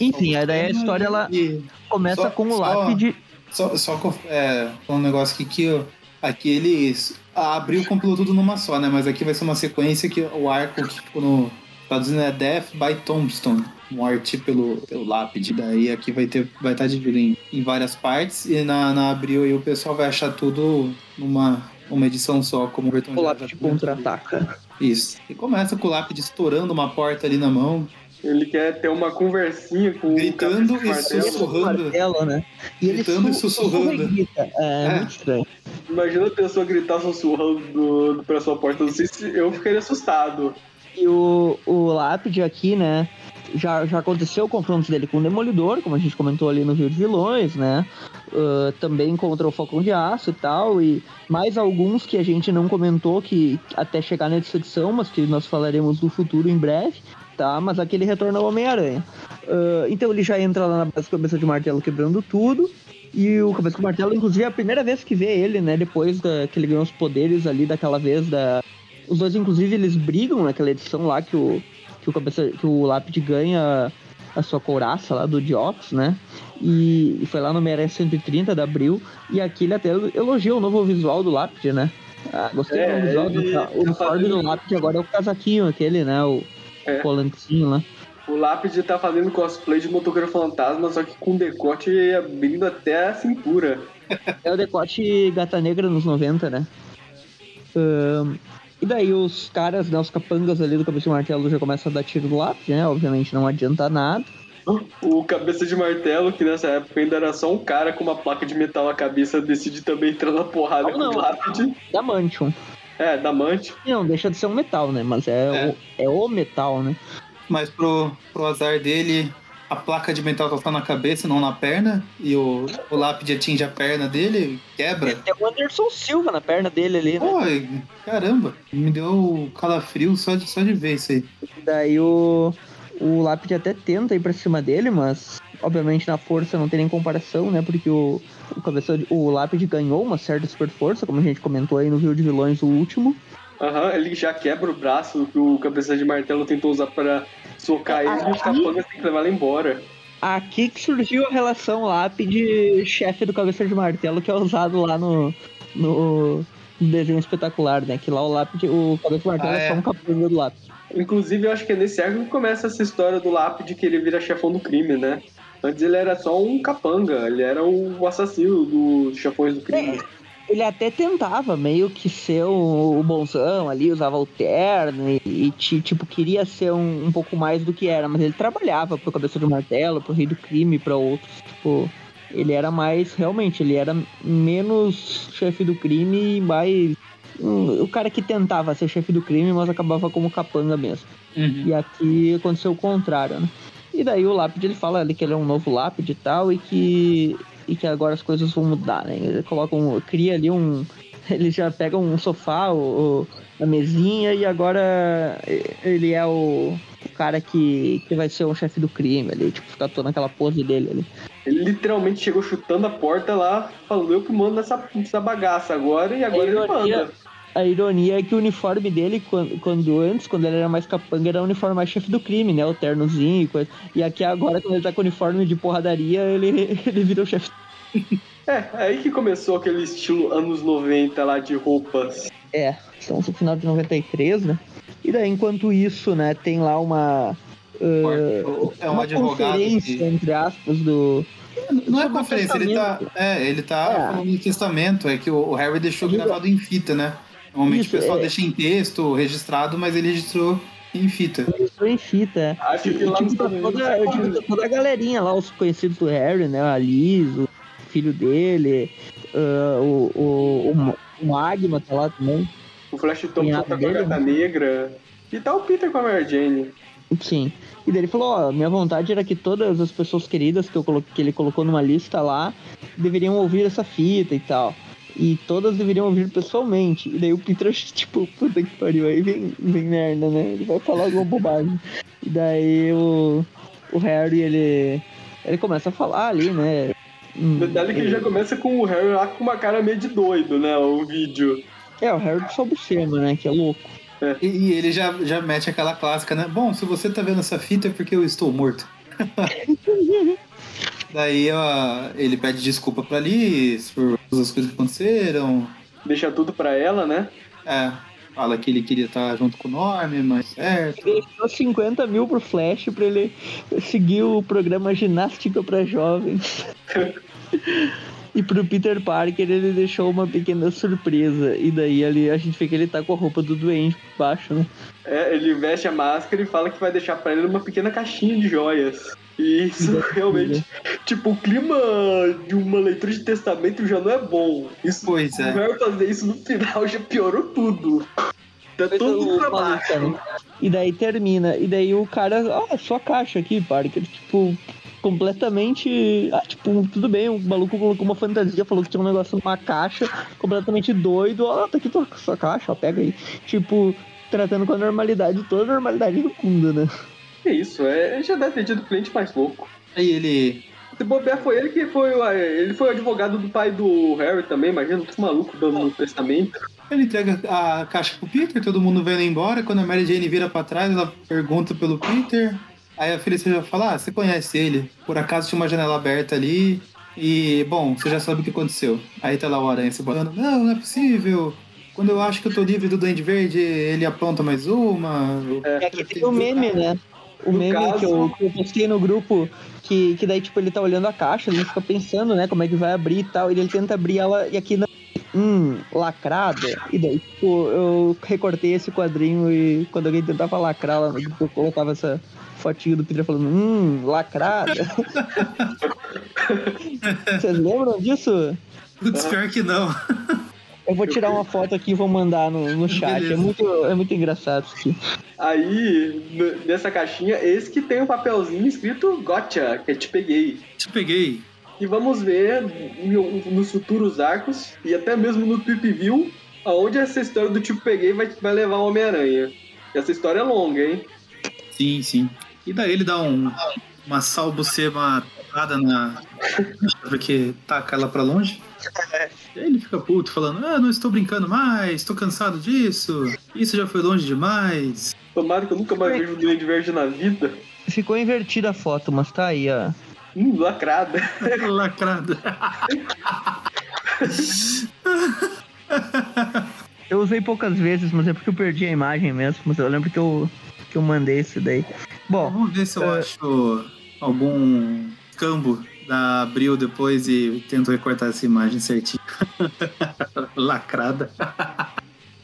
enfim, aí daí a história ela começa só, com o lápide. Só, só é, um negócio aqui que aqui eles abriu compilou tudo numa só, né? Mas aqui vai ser uma sequência que o arco que tipo, no traduzindo é Death by Tombstone, morte pelo, pelo lápide. Daí aqui vai ter vai estar tá dividido em, em várias partes e na, na abril aí o pessoal vai achar tudo numa uma edição só, como o O lápide contra-ataca. Isso. E começa com o lápide estourando uma porta ali na mão, ele quer ter uma conversinha com Gritando o e sussurrando. Martelo, né? E Gritando e sussurrando. É, é, muito estranho. Imagina a pessoa gritar sussurrando pra sua porta. Não sei se eu ficaria assustado. E o, o Lápide aqui, né? Já, já aconteceu o confronto dele com o Demolidor, como a gente comentou ali no Rio de Vilões, né? Uh, também contra o Falcão de Aço e tal, e mais alguns que a gente não comentou que até chegar nessa edição, mas que nós falaremos no futuro em breve tá? Mas aqui ele retorna ao Homem-Aranha. Uh, então ele já entra lá na base cabeça de martelo quebrando tudo. E o Cabeça de Martelo, inclusive, é a primeira vez que vê ele, né? Depois da, que ele ganhou os poderes ali daquela vez da. Os dois, inclusive, eles brigam naquela edição lá que o, que o, cabeça, que o Lápide ganha a sua couraça lá do Diox, né? E, e foi lá no Homem-Aranha 130 de abril. E aqui ele até elogiou o novo visual do Lápide, né? Ah, gostei é, do visual do, uniforme do Lápide agora é o casaquinho aquele, né? O, é. colantinho lá. O Lápide tá fazendo cosplay de motoqueiro fantasma, só que com decote abrindo até a cintura. É o decote gata negra nos 90, né? Um, e daí os caras, né, os capangas ali do cabeça de martelo já começam a dar tiro no lápide, né? Obviamente não adianta nada. O cabeça de martelo, que nessa época ainda era só um cara com uma placa de metal na cabeça, decide também entrar na porrada não, com o lápide. Damantium. É, Damante. Não, deixa de ser um metal, né? Mas é, é. O, é o metal, né? Mas pro, pro azar dele, a placa de metal tá só na cabeça, não na perna, e o, o lápide atinge a perna dele, quebra. Tem o Anderson Silva na perna dele ali, né? Pô, caramba, me deu calafrio só de, só de ver isso aí. Daí o, o lápide até tenta ir pra cima dele, mas obviamente na força não tem nem comparação, né? Porque o, o cabeça o lápide ganhou uma certa super força, como a gente comentou aí no Rio de Vilões, o último. Aham, ele já quebra o braço que o cabeça de martelo tentou usar pra socar ele e os capangas têm que levar ele embora. Aqui que surgiu a relação lápide-chefe do cabeça de martelo, que é usado lá no, no desenho espetacular, né? Que lá o lápide, o cabeça de martelo Ah, é é. só um capanga do lápide. Inclusive, eu acho que é nesse arco que começa essa história do Lápide que ele vira chefão do crime, né? Antes ele era só um capanga, ele era o assassino dos chefões do crime. Ele até tentava meio que ser o, o bonzão ali, usava o terno e, e ti- tipo, queria ser um, um pouco mais do que era, mas ele trabalhava pro Cabeça de Martelo, pro Rei do Crime, pra outros. Tipo, ele era mais, realmente, ele era menos chefe do crime e mais. o cara que tentava ser chefe do crime, mas acabava como capanga mesmo. E aqui aconteceu o contrário, né? E daí o Lápide ele fala ali que ele é um novo Lápide e tal, e que, e que agora as coisas vão mudar, né? Ele coloca um. cria ali um. Ele já pega um sofá, o, o- a mesinha, e agora ele é o, o cara que, que vai ser o chefe do crime ali, tipo, ficar toda naquela pose dele ali. Ele literalmente chegou chutando a porta lá, falando eu que mando nessa, nessa bagaça agora, e agora É ele ironia. manda. A ironia é que o uniforme dele, quando, quando antes, quando ele era mais capanga, era o uniforme mais chefe do crime, né? O ternozinho e coisa. E aqui agora, quando ele tá com o uniforme de porradaria, ele, <laughs> ele vira o chefe. É, é aí que começou aquele estilo anos 90 lá de roupas. É, estamos no final de 93, né? E daí, enquanto isso, né, tem lá uma. uh, É um uma advogado conferência, que- entre aspas, do. Não é o conferência, ele tá. É, ele tá É. falando do testamento, é que o Harry deixou Ele- gravado em fita, né? Normalmente Isso, o pessoal é. deixa em texto, registrado, mas ele registrou em fita. Registrou em fita. é. Acho que lá Tipo, Unidos toda, é tipo, comum. tá toda a galerinha lá, os conhecidos do Harry, né? A Liz, o filho dele, uh, o, o, o, o Magma tá lá também. O Flash Thompson tá com a gata né? negra. E tá o Peter com a Mary Jane. Sim. E daí ele falou, ó, minha vontade era que todas as pessoas queridas que, eu colo- que ele colocou numa lista lá deveriam ouvir essa fita e tal. E todas deveriam ouvir pessoalmente. E daí o Peter, tipo, puta que pariu, aí vem, vem merda, né? Ele vai falar alguma bobagem. E daí o, o Harry, ele, ele começa a falar ali, né? Hum, Detalhe que já começa com o Harry lá com uma cara meio de doido, né? O vídeo. É, o Harry só observa, né? Que é louco. E, e ele já, já mete aquela clássica, né? Bom, se você tá vendo essa fita é porque eu estou morto. <laughs> Daí ó, ele pede desculpa pra Liz por as coisas que aconteceram. Deixa tudo pra ela, né? É, fala que ele queria estar junto com o Norm, mas certo. Deixou 50 mil pro Flash pra ele seguir o programa Ginástica pra Jovens. e pro Peter Parker ele deixou uma pequena surpresa. E daí ali a gente vê que ele tá com a roupa do Duende por baixo, né? É, ele veste a máscara e fala que vai deixar pra ele uma pequena caixinha de joias. E isso realmente, tipo, o clima de uma leitura de testamento já não é bom. Isso, Pois o é. Harry fazer isso no final já piorou tudo. Tá tudo pra baixo. Né? E daí termina. E daí o cara, ah, sua caixa aqui, Parker. Tipo, completamente. Ah, tipo, tudo bem, o maluco colocou uma fantasia, falou que tinha um negócio numa caixa, completamente doido. Ó, tá aqui tua, sua caixa, ó, pega aí. Tipo, tratando com a normalidade, toda a normalidade do mundo, né? Que isso, é, ele já deve ter tido cliente mais louco. Aí ele. Se bobear foi ele que foi. o- Ele foi o advogado do pai do Harry também, imagina que maluco dando no testamento. Ele entrega a caixa pro Peter, todo mundo vendo embora. Quando a Mary Jane vira pra trás, ela pergunta pelo Peter. Aí a Felicity fala: Ah, você conhece ele. Por acaso tinha uma janela aberta ali. E, bom, você já sabe o que aconteceu. Aí tá lá o Aranha se botando: Não, não é possível. Quando eu acho que eu tô livre do Duende Verde, ele apronta mais uma. É que tem o meme, né? O No meme caso- que, eu, que eu postei no grupo, que, que daí, tipo, ele tá olhando a caixa, ele fica pensando, né, como é que vai abrir e tal, e ele tenta abrir ela, e aqui não. Hum, lacrada. E daí, tipo, eu recortei esse quadrinho e quando alguém tentava lacrar lá eu colocava essa fotinho do Peter falando, hum, lacrada. <laughs> Vocês lembram disso? Putz, pior que não. Eu vou tirar uma foto aqui e vou mandar no, no chat. É muito, é muito engraçado isso aqui. Aí, nessa caixinha, esse que tem um papelzinho escrito Gotcha, que eu te peguei. Te peguei. E vamos ver no- nos futuros arcos e até mesmo no Trip View aonde essa história do tipo peguei vai, vai levar o Homem-Aranha. Essa história é longa, hein? Sim, sim. E daí ele dá um, uma salbucema tacada na. Porque taca ela pra longe. E aí ele fica puto, falando: Ah, não estou brincando mais, estou cansado disso. Isso já foi longe demais. Tomara que eu nunca mais vejo o Duende Verde na vida. Ficou invertida a foto, mas tá aí, ó. Hum, lacrada. <laughs> Lacrada. <laughs> Eu usei poucas vezes, mas é porque eu perdi a imagem mesmo. Mas eu lembro que eu, que eu mandei isso daí. Bom, Vamos ver se eu É. acho algum cambo da Abril depois e tento recortar essa imagem certinho. <laughs> Lacrada.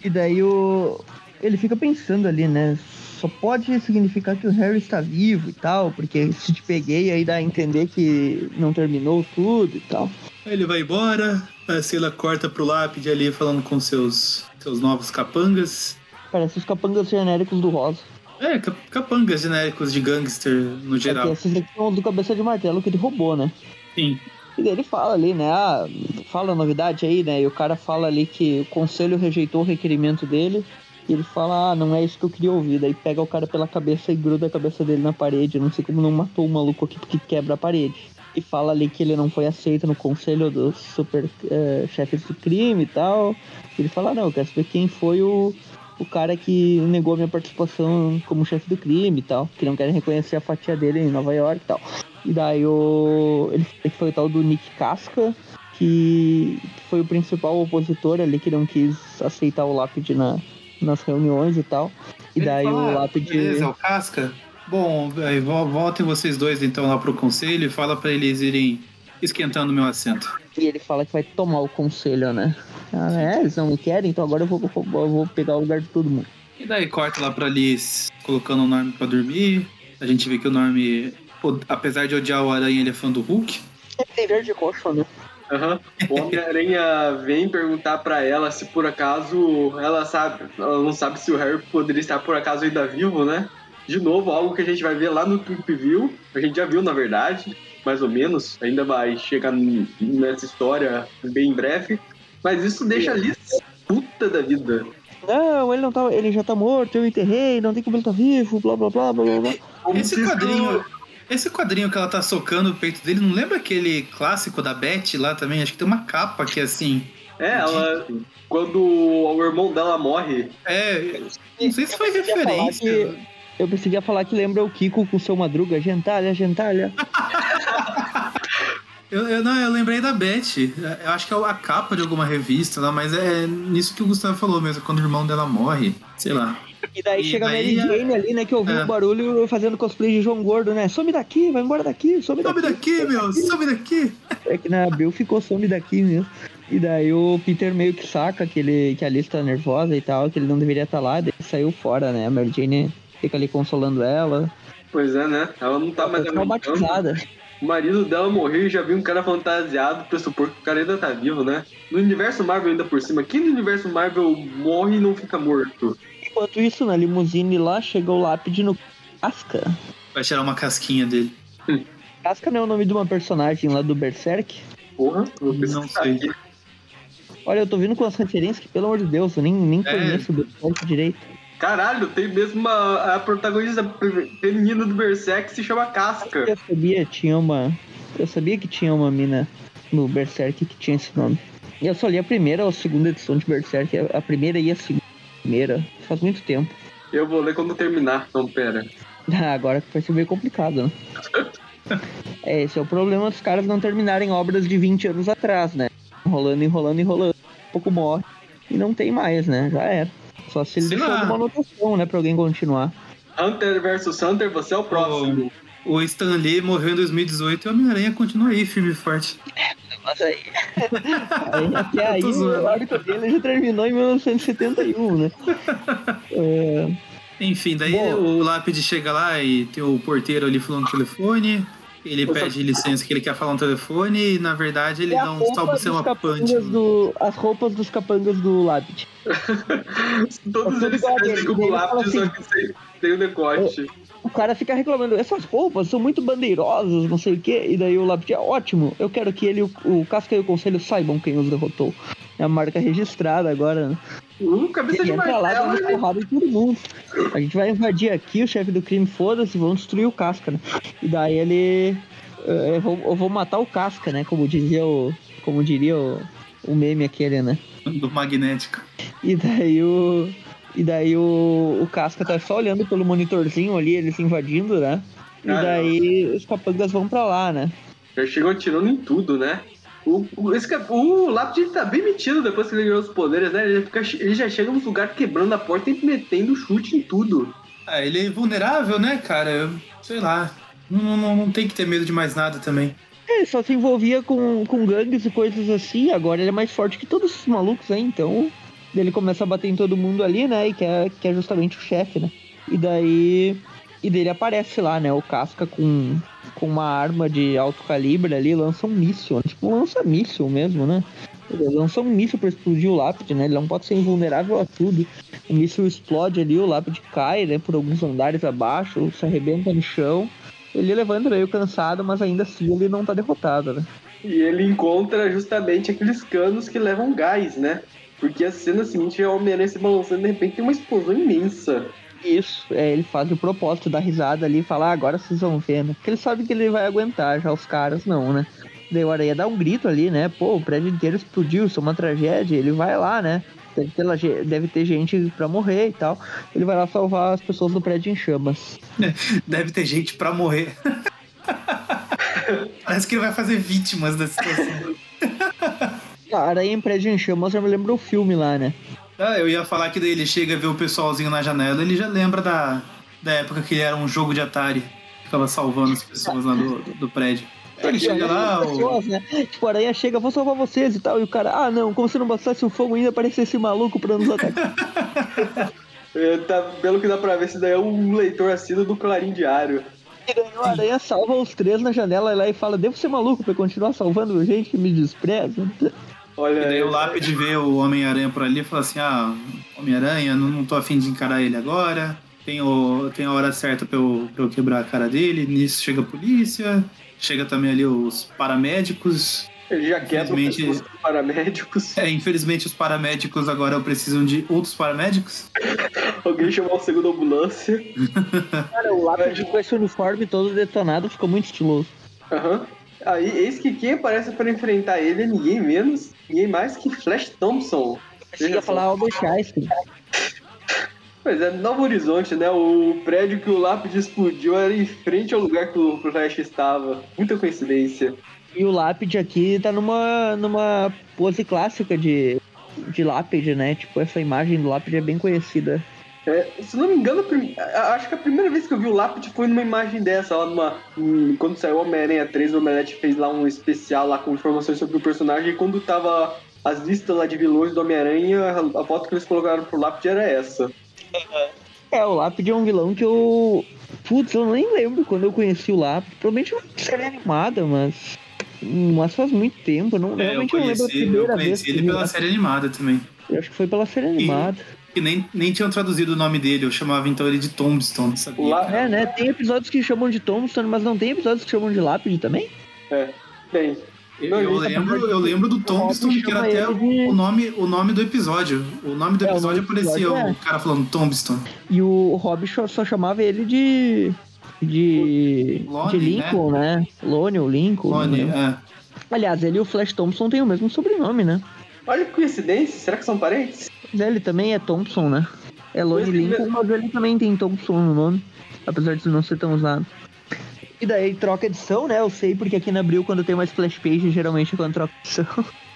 e daí o. Ele fica pensando ali, né? Só pode significar que o Harry está vivo e tal, porque se te peguei aí dá a entender que não terminou tudo e tal. Aí ele vai embora, a Sheila corta pro lápide ali falando com seus, seus novos capangas. Parece os capangas genéricos do Rosa. É, cap- capangas genéricos de gangster no É geral. esses aqui são do cabeça de martelo que ele roubou, né? Sim. E daí ele fala ali, né? Ah, fala a novidade aí, né? E o cara fala ali que o conselho rejeitou o requerimento dele. E ele fala, ah, não é isso que eu queria ouvir. Daí pega o cara pela cabeça e gruda a cabeça dele na parede. Eu não sei como não matou o maluco aqui porque quebra a parede. E fala ali que ele não foi aceito no conselho dos super eh, chefes do crime e tal. Ele fala, ah, não, eu quero saber quem foi o, o cara que negou a minha participação como chefe do crime e tal. Que não querem reconhecer a fatia dele em Nova York e tal. E daí o. Ele foi o tal do Nick Casca, que foi o principal opositor ali que não quis aceitar o lápide na, nas reuniões e tal. E daí fala, o "Ah, lápide. Beleza, é o Casca. Bom, aí voltem vocês dois então lá pro conselho e fala pra eles irem esquentando meu assento. E ele fala que vai tomar o conselho, né? Ah, é, eles não me querem, então agora eu vou, eu vou pegar o lugar de todo mundo. E daí corta lá pra Liz colocando o Norm pra dormir. A gente vê que o Norm, apesar de odiar o Aranha, ele é fã do Hulk. Ele tem verde e roxo, né? Aham. O Homem-Aranha vem perguntar pra ela se por acaso ela sabe, ela não sabe se o Harry poderia estar por acaso ainda vivo, né? De novo, algo que a gente vai ver lá no Trip View. A gente já viu, na verdade, mais ou menos. Ainda vai chegar nessa história bem em breve. Mas isso deixa a Liz puta da vida. Não, ele não tá. Ele já tá morto, eu enterrei, não tem como ele tá vivo, blá blá blá blá blá. Esse quadrinho, esse quadrinho que ela tá socando o peito dele, não lembra aquele clássico da Beth lá também? Acho que tem uma capa que é assim. É, ela. Quando o irmão dela morre. É, não sei se foi Eu que- pensei falar que lembra o Kiko com seu Madruga, gentalha, gentalha. <laughs> Eu, eu- não, eu lembrei da Beth. Eu acho que é a capa de alguma revista lá, mas é nisso que o Gustavo falou mesmo, quando o irmão dela morre. Sei lá. E daí E chega daí a Mary é- Jane ali, né, que ouviu é. o barulho fazendo cosplay de João Gordo, né? Some daqui, vai embora daqui, some daqui. Sobe daqui, meu! Sobe daqui! É que na Abril ficou some daqui mesmo. E daí o Peter meio que saca que, ele, que a Alice tá nervosa e tal, que ele não deveria estar lá, daí saiu fora, né? A Mary Jane fica ali consolando ela. Pois é, né? Ela não tá mais Tá traumatizada. O marido dela morreu e já viu um cara fantasiado pra supor que o cara ainda tá vivo, né? No universo Marvel ainda por cima, quem no universo Marvel morre e não fica morto? Enquanto isso, na limusine lá, chega o lápide no Casca. Vai tirar uma casquinha dele. Casca não é o nome de uma personagem lá do Berserk. Porra, eu Não pesquisar sei. aqui. Olha, eu tô vindo com as referências que, pelo amor de Deus, eu nem, nem É. conheço o Berserk direito. Caralho, tem mesmo uma, a protagonista feminina do Berserk se chama Casca. Eu sabia, tinha uma. Eu sabia que tinha uma mina no Berserk que tinha esse nome. Eu só li a primeira ou a segunda edição de Berserk. A primeira e a segunda. Faz muito tempo. Eu vou ler quando terminar, então pera. <laughs> Ah, Agora vai ser meio complicado, né? <laughs> É, esse é o problema dos caras não terminarem obras de 20 anos atrás, né? Enrolando, enrolando, enrolando. Um pouco morre. E não tem mais, né? Já era. Só se ele Sei deixou alguma anotação, né? Pra alguém continuar. Hunter vs Hunter, você é o próximo. O Stan Lee morreu em 2018 e o Homem-Aranha continua aí, firme e forte. Mas aí. <laughs> aí até aí o arco dele já terminou em 1971, né? <laughs> É, Enfim, daí Bom. o lápide chega lá e tem o porteiro ali falando no telefone. Ele Eu só- pede licença que ele quer falar no telefone e, na verdade, ele É dá um selapante. capangas do, as roupas dos capangas do Lápide. <laughs> Todos eles parecem como fala só que sem, sem o decote. O cara fica reclamando, essas roupas são muito bandeirosas, não sei o quê. E daí o Lápide é ótimo. Eu quero que ele, o, o Casca e o Conselho saibam quem os derrotou. É a marca registrada agora, né? Uh, cabeça Ele de entra lá martelo, dando né? porrada em todo mundo. A gente vai invadir aqui, o chefe do crime, foda-se, vão destruir o Casca, né? E daí ele. eh, Eu vou, eu vou matar o Casca, né? Como dizia o. Como diria o, o meme aquele, né? Do magnético. E daí o. E daí o, o Casca tá só olhando pelo monitorzinho ali, eles invadindo, né? E Ah, daí os capangas vão pra lá, né? Já chegou atirando em tudo, né? O, o, esse, cap- o Lápide ele tá bem metido depois que ele ganhou os poderes, né? Ele, fica- ele já chega nos lugares quebrando a porta e metendo chute em tudo. Ah, ele é vulnerável, né, cara? Sei lá. Não, não, não tem que ter medo de mais nada também. Ele só se envolvia com, com gangues e coisas assim, agora ele é mais forte que todos esses malucos aí, então. Ele começa a bater em todo mundo ali, né? E que é, que é justamente o chefe, né? E daí. E dele aparece lá, né? O Casca com, com uma arma de alto calibre ali, lança um míssil. Tipo, um lança-míssil mesmo, né? Ele lança um míssil pra explodir o lápide, né? Ele não pode ser invulnerável a tudo. O míssil explode ali, o lápide cai, né? Por alguns andares abaixo, se arrebenta no chão. Ele levanta meio cansado, mas ainda assim ele não tá derrotado, né? E ele encontra justamente aqueles canos que levam gás, né? Porque a cena seguinte é o Homem-Aranha se balançando e de repente tem uma explosão imensa. Isso, é, ele faz o propósito da risada ali e fala, ah, agora vocês vão ver, né? Porque ele sabe que ele vai aguentar, já os caras não, né? Daí o Aranha dá um grito ali, né? Pô, o prédio inteiro explodiu, isso é uma tragédia. Ele vai lá, né? Deve ter, deve ter gente pra morrer e tal. Ele vai lá salvar as pessoas do prédio em chamas. <laughs> Deve ter gente pra morrer. <laughs> Parece que ele vai fazer vítimas da situação. <laughs> A Aranha em prédio em chamas já me lembra o filme lá, né? Ah, eu ia falar que daí ele chega a ver o pessoalzinho na janela, ele já lembra da, da época que ele era um jogo de Atari. Ficava salvando as pessoas lá do, do, prédio. Aí ele chega lá, o... Né? Tipo, a aranha chega, vou salvar vocês e tal. E o cara, ah não, como se não bastasse o fogo ainda aparecer esse maluco pra nos atacar. <laughs> É, tá, pelo que dá pra ver, esse daí é um leitor assíduo do Clarim Diário. E daí o aranha salva os três na janela lá e fala, devo ser maluco pra continuar salvando gente que me despreza. Olha, E daí o Lápide vê o Homem-Aranha por ali e fala assim: Ah, Homem-Aranha, não, não tô afim de encarar ele agora. Tem, o, tem a hora certa pra eu, pra eu quebrar a cara dele. Nisso chega a polícia, chega também ali os paramédicos. ele já quebra o infelizmente- pescoço dos paramédicos. É, infelizmente os paramédicos agora precisam de outros paramédicos. Alguém chamou o segundo ambulância. <laughs> Cara, o lápide com esse uniforme todo detonado ficou muito estiloso. Aham. Aí, eis que quem aparece para enfrentar ele é ninguém menos, ninguém mais que Flash Thompson. Você ia falar Albert Einstein. Pois é, Novo Horizonte, né? O prédio que o lápide explodiu era em frente ao lugar que o Flash estava. Muita coincidência. E o lápide aqui tá numa, numa pose clássica de, de lápide, né? Tipo, essa imagem do lápide é bem conhecida. É, se não me engano, a prim- a- acho que a primeira vez que eu vi o lápide foi numa imagem dessa, lá numa. hum, Quando saiu o Homem-Aranha 3, o Omelete fez lá um especial lá com informações sobre o personagem e quando tava as listas lá de vilões do Homem-Aranha, a, a foto que eles colocaram pro lápide era essa. É, o lápide é um vilão que eu. Putz, eu nem lembro quando eu conheci o lápide. Provavelmente uma série animada, mas. Mas faz muito tempo, eu não, É, eu realmente não lembro a conheci, eu primeira vez conheci que ele pela série animada também. Eu acho que foi pela série animada. E nem, nem tinham traduzido o nome dele, eu chamava então ele de Tombstone, sabia? Lá- É, né? Tem episódios que chamam de Tombstone, mas não tem episódios que chamam de lápide também? É. Bem, Eu, eu ele- lembro, eu lembro do Tombstone, que era até o, de- o nome, o nome do episódio. O nome do É, episódio nome do aparecia episódio, o cara falando Tombstone. E o Rob só chamava ele de. de. Lone, de Lincoln, né? Lone ou Lincoln. Clone, né? é. Aliás, ele e o Flash Thompson têm o mesmo sobrenome, né? olha que coincidência, será que são parentes? Mas Ele também é Thompson, né? É Lone. Lincoln, mas ele também tem Thompson no nome. Apesar de não ser tão usado. E daí troca edição, né? Eu sei porque aqui na Abril, quando tem uma splash page, geralmente é quando troca edição.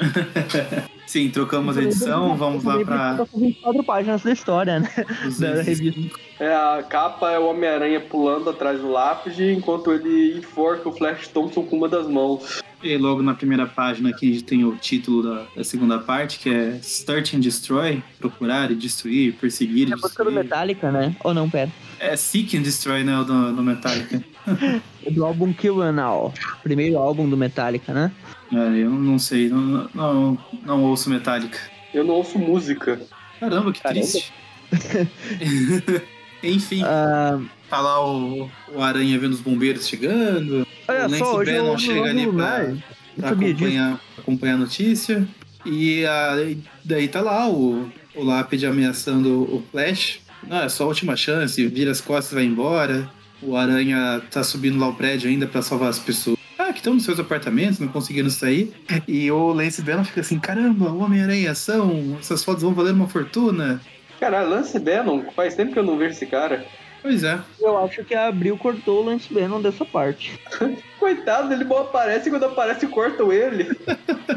<laughs> Sim, trocamos a edição, vamos lá pra 24 páginas da história, né? Da revista. É, a capa é o Homem-Aranha pulando atrás do lápide, enquanto ele enforca o Flash Thompson com uma das mãos. E logo na primeira página aqui a gente tem o título da, da segunda parte, que é Search and Destroy, procurar e destruir, perseguir e É a música do destruir. Metallica, né? Ou não, pera. É Seek and Destroy, né, o do, do Metallica. É <laughs> do álbum Kill An All, primeiro álbum do Metallica, né? É, eu não sei, não, não, não ouço Metallica. Eu não ouço música. Caramba, que Caramba. triste. <laughs> <laughs> Enfim, Ah, tá lá o, o Aranha vendo os bombeiros chegando. olha o Lance Bannon chega ali pra, pra acompanhar, acompanhar a notícia. E a, daí tá lá o, o Lápide ameaçando o Flash. Não, é só a última chance, vira as costas e vai embora. O Aranha tá subindo lá o prédio ainda pra salvar as pessoas. Ah, que estão nos seus apartamentos, não conseguindo sair. E o Lance Bannon fica assim, caramba, o Homem-Aranha em ação, essas fotos vão valer uma fortuna. Caralho, Lance Bannon, faz tempo que eu não vejo esse cara. Pois é. Eu acho que a Abril cortou o Lance Bannon dessa parte. <laughs> Coitado, ele mal aparece e quando aparece cortam ele.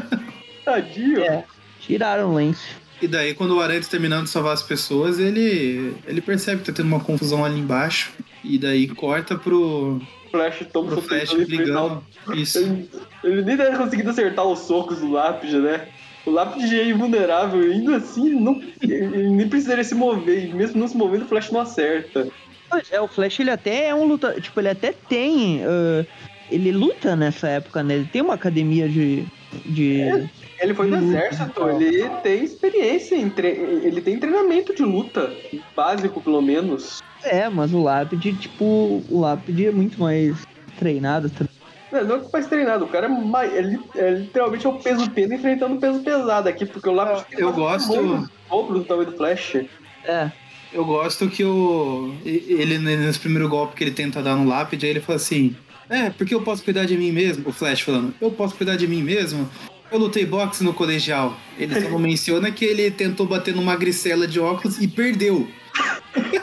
<laughs> Tadinho. É. Tiraram o Lance. E daí, quando o Aranha tá terminando de salvar as pessoas, ele, ele percebe que tá tendo uma confusão ali embaixo. E daí corta pro, Flash Thompson pro Flash tentando enfrentar o brigando. Isso. Ele, ele nem tá conseguindo acertar os socos do lápide, né? O lápide é invulnerável ainda assim não, ele nem precisaria se mover. E mesmo não se movendo, o Flash não acerta. Pois é, o Flash ele até é um luta, tipo, ele até tem, ah, ele luta nessa época, né? Ele tem uma academia de de Ele foi do De luta, exército, ele tem experiência, em tre... ele tem treinamento de luta, básico pelo menos. é, mas o Lápide, tipo, o Lápide é muito mais treinado. tá? Não, não é que faz treinado, o cara é, mais, ele, é literalmente é o peso pena enfrentando o peso pesado aqui, porque o lápis tem Eu quase gosto- o dobro do tamanho do Flash. É. Eu gosto que o. Ele, nesse primeiro golpe que ele tenta dar no lápide, aí ele fala assim: É, porque eu posso cuidar de mim mesmo. O Flash falando: Eu posso cuidar de mim mesmo. Eu lutei boxe no colegial. Ele só não <laughs> menciona que ele tentou bater numa magricela de óculos e perdeu.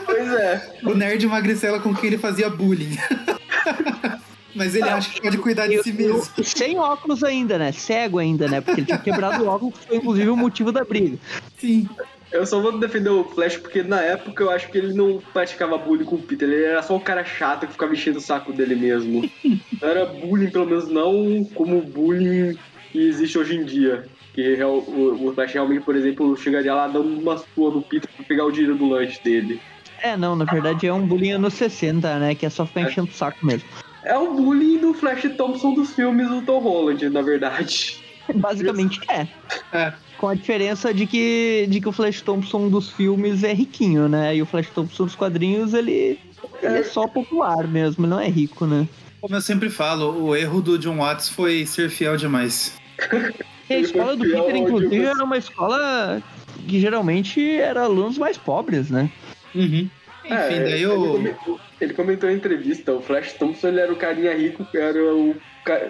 Pois é. O nerd magricela com quem ele fazia bullying. <laughs> Mas ele acha que pode cuidar de Eu- si eu- mesmo. sem óculos ainda, né? Cego ainda, né? Porque ele tinha quebrado o óculos, que foi inclusive o motivo da briga. Sim. Eu só vou defender o Flash porque na época eu acho que ele não praticava bullying com o Peter, ele era só um cara chato que ficava enchendo o saco dele mesmo. Não <laughs> era bullying, pelo menos não como o bullying que existe hoje em dia. Que o Flash realmente, por exemplo, chegaria lá dando uma sua no Peter pra pegar o dinheiro do lanche dele. É, não, na verdade é um bullying anos 60, né? Que é só ficar enchendo o saco mesmo. É o bullying do Flash Thompson dos filmes do Tom Holland, na verdade. <laughs> Basicamente é. É. Com a diferença de que, de que o Flash Thompson dos filmes é riquinho, né? E o Flash Thompson dos quadrinhos, ele, ele é só popular mesmo, ele não é rico, né? Como eu sempre falo, o erro do John Watts foi ser fiel demais. E a Ele escola do Peter, ao inclusive, era uma escola que geralmente era alunos mais pobres, né? Uhum. Enfim, É, daí ele, eu. comentou, ele comentou em entrevista, o Flash Thompson ele era o carinha rico, era o, o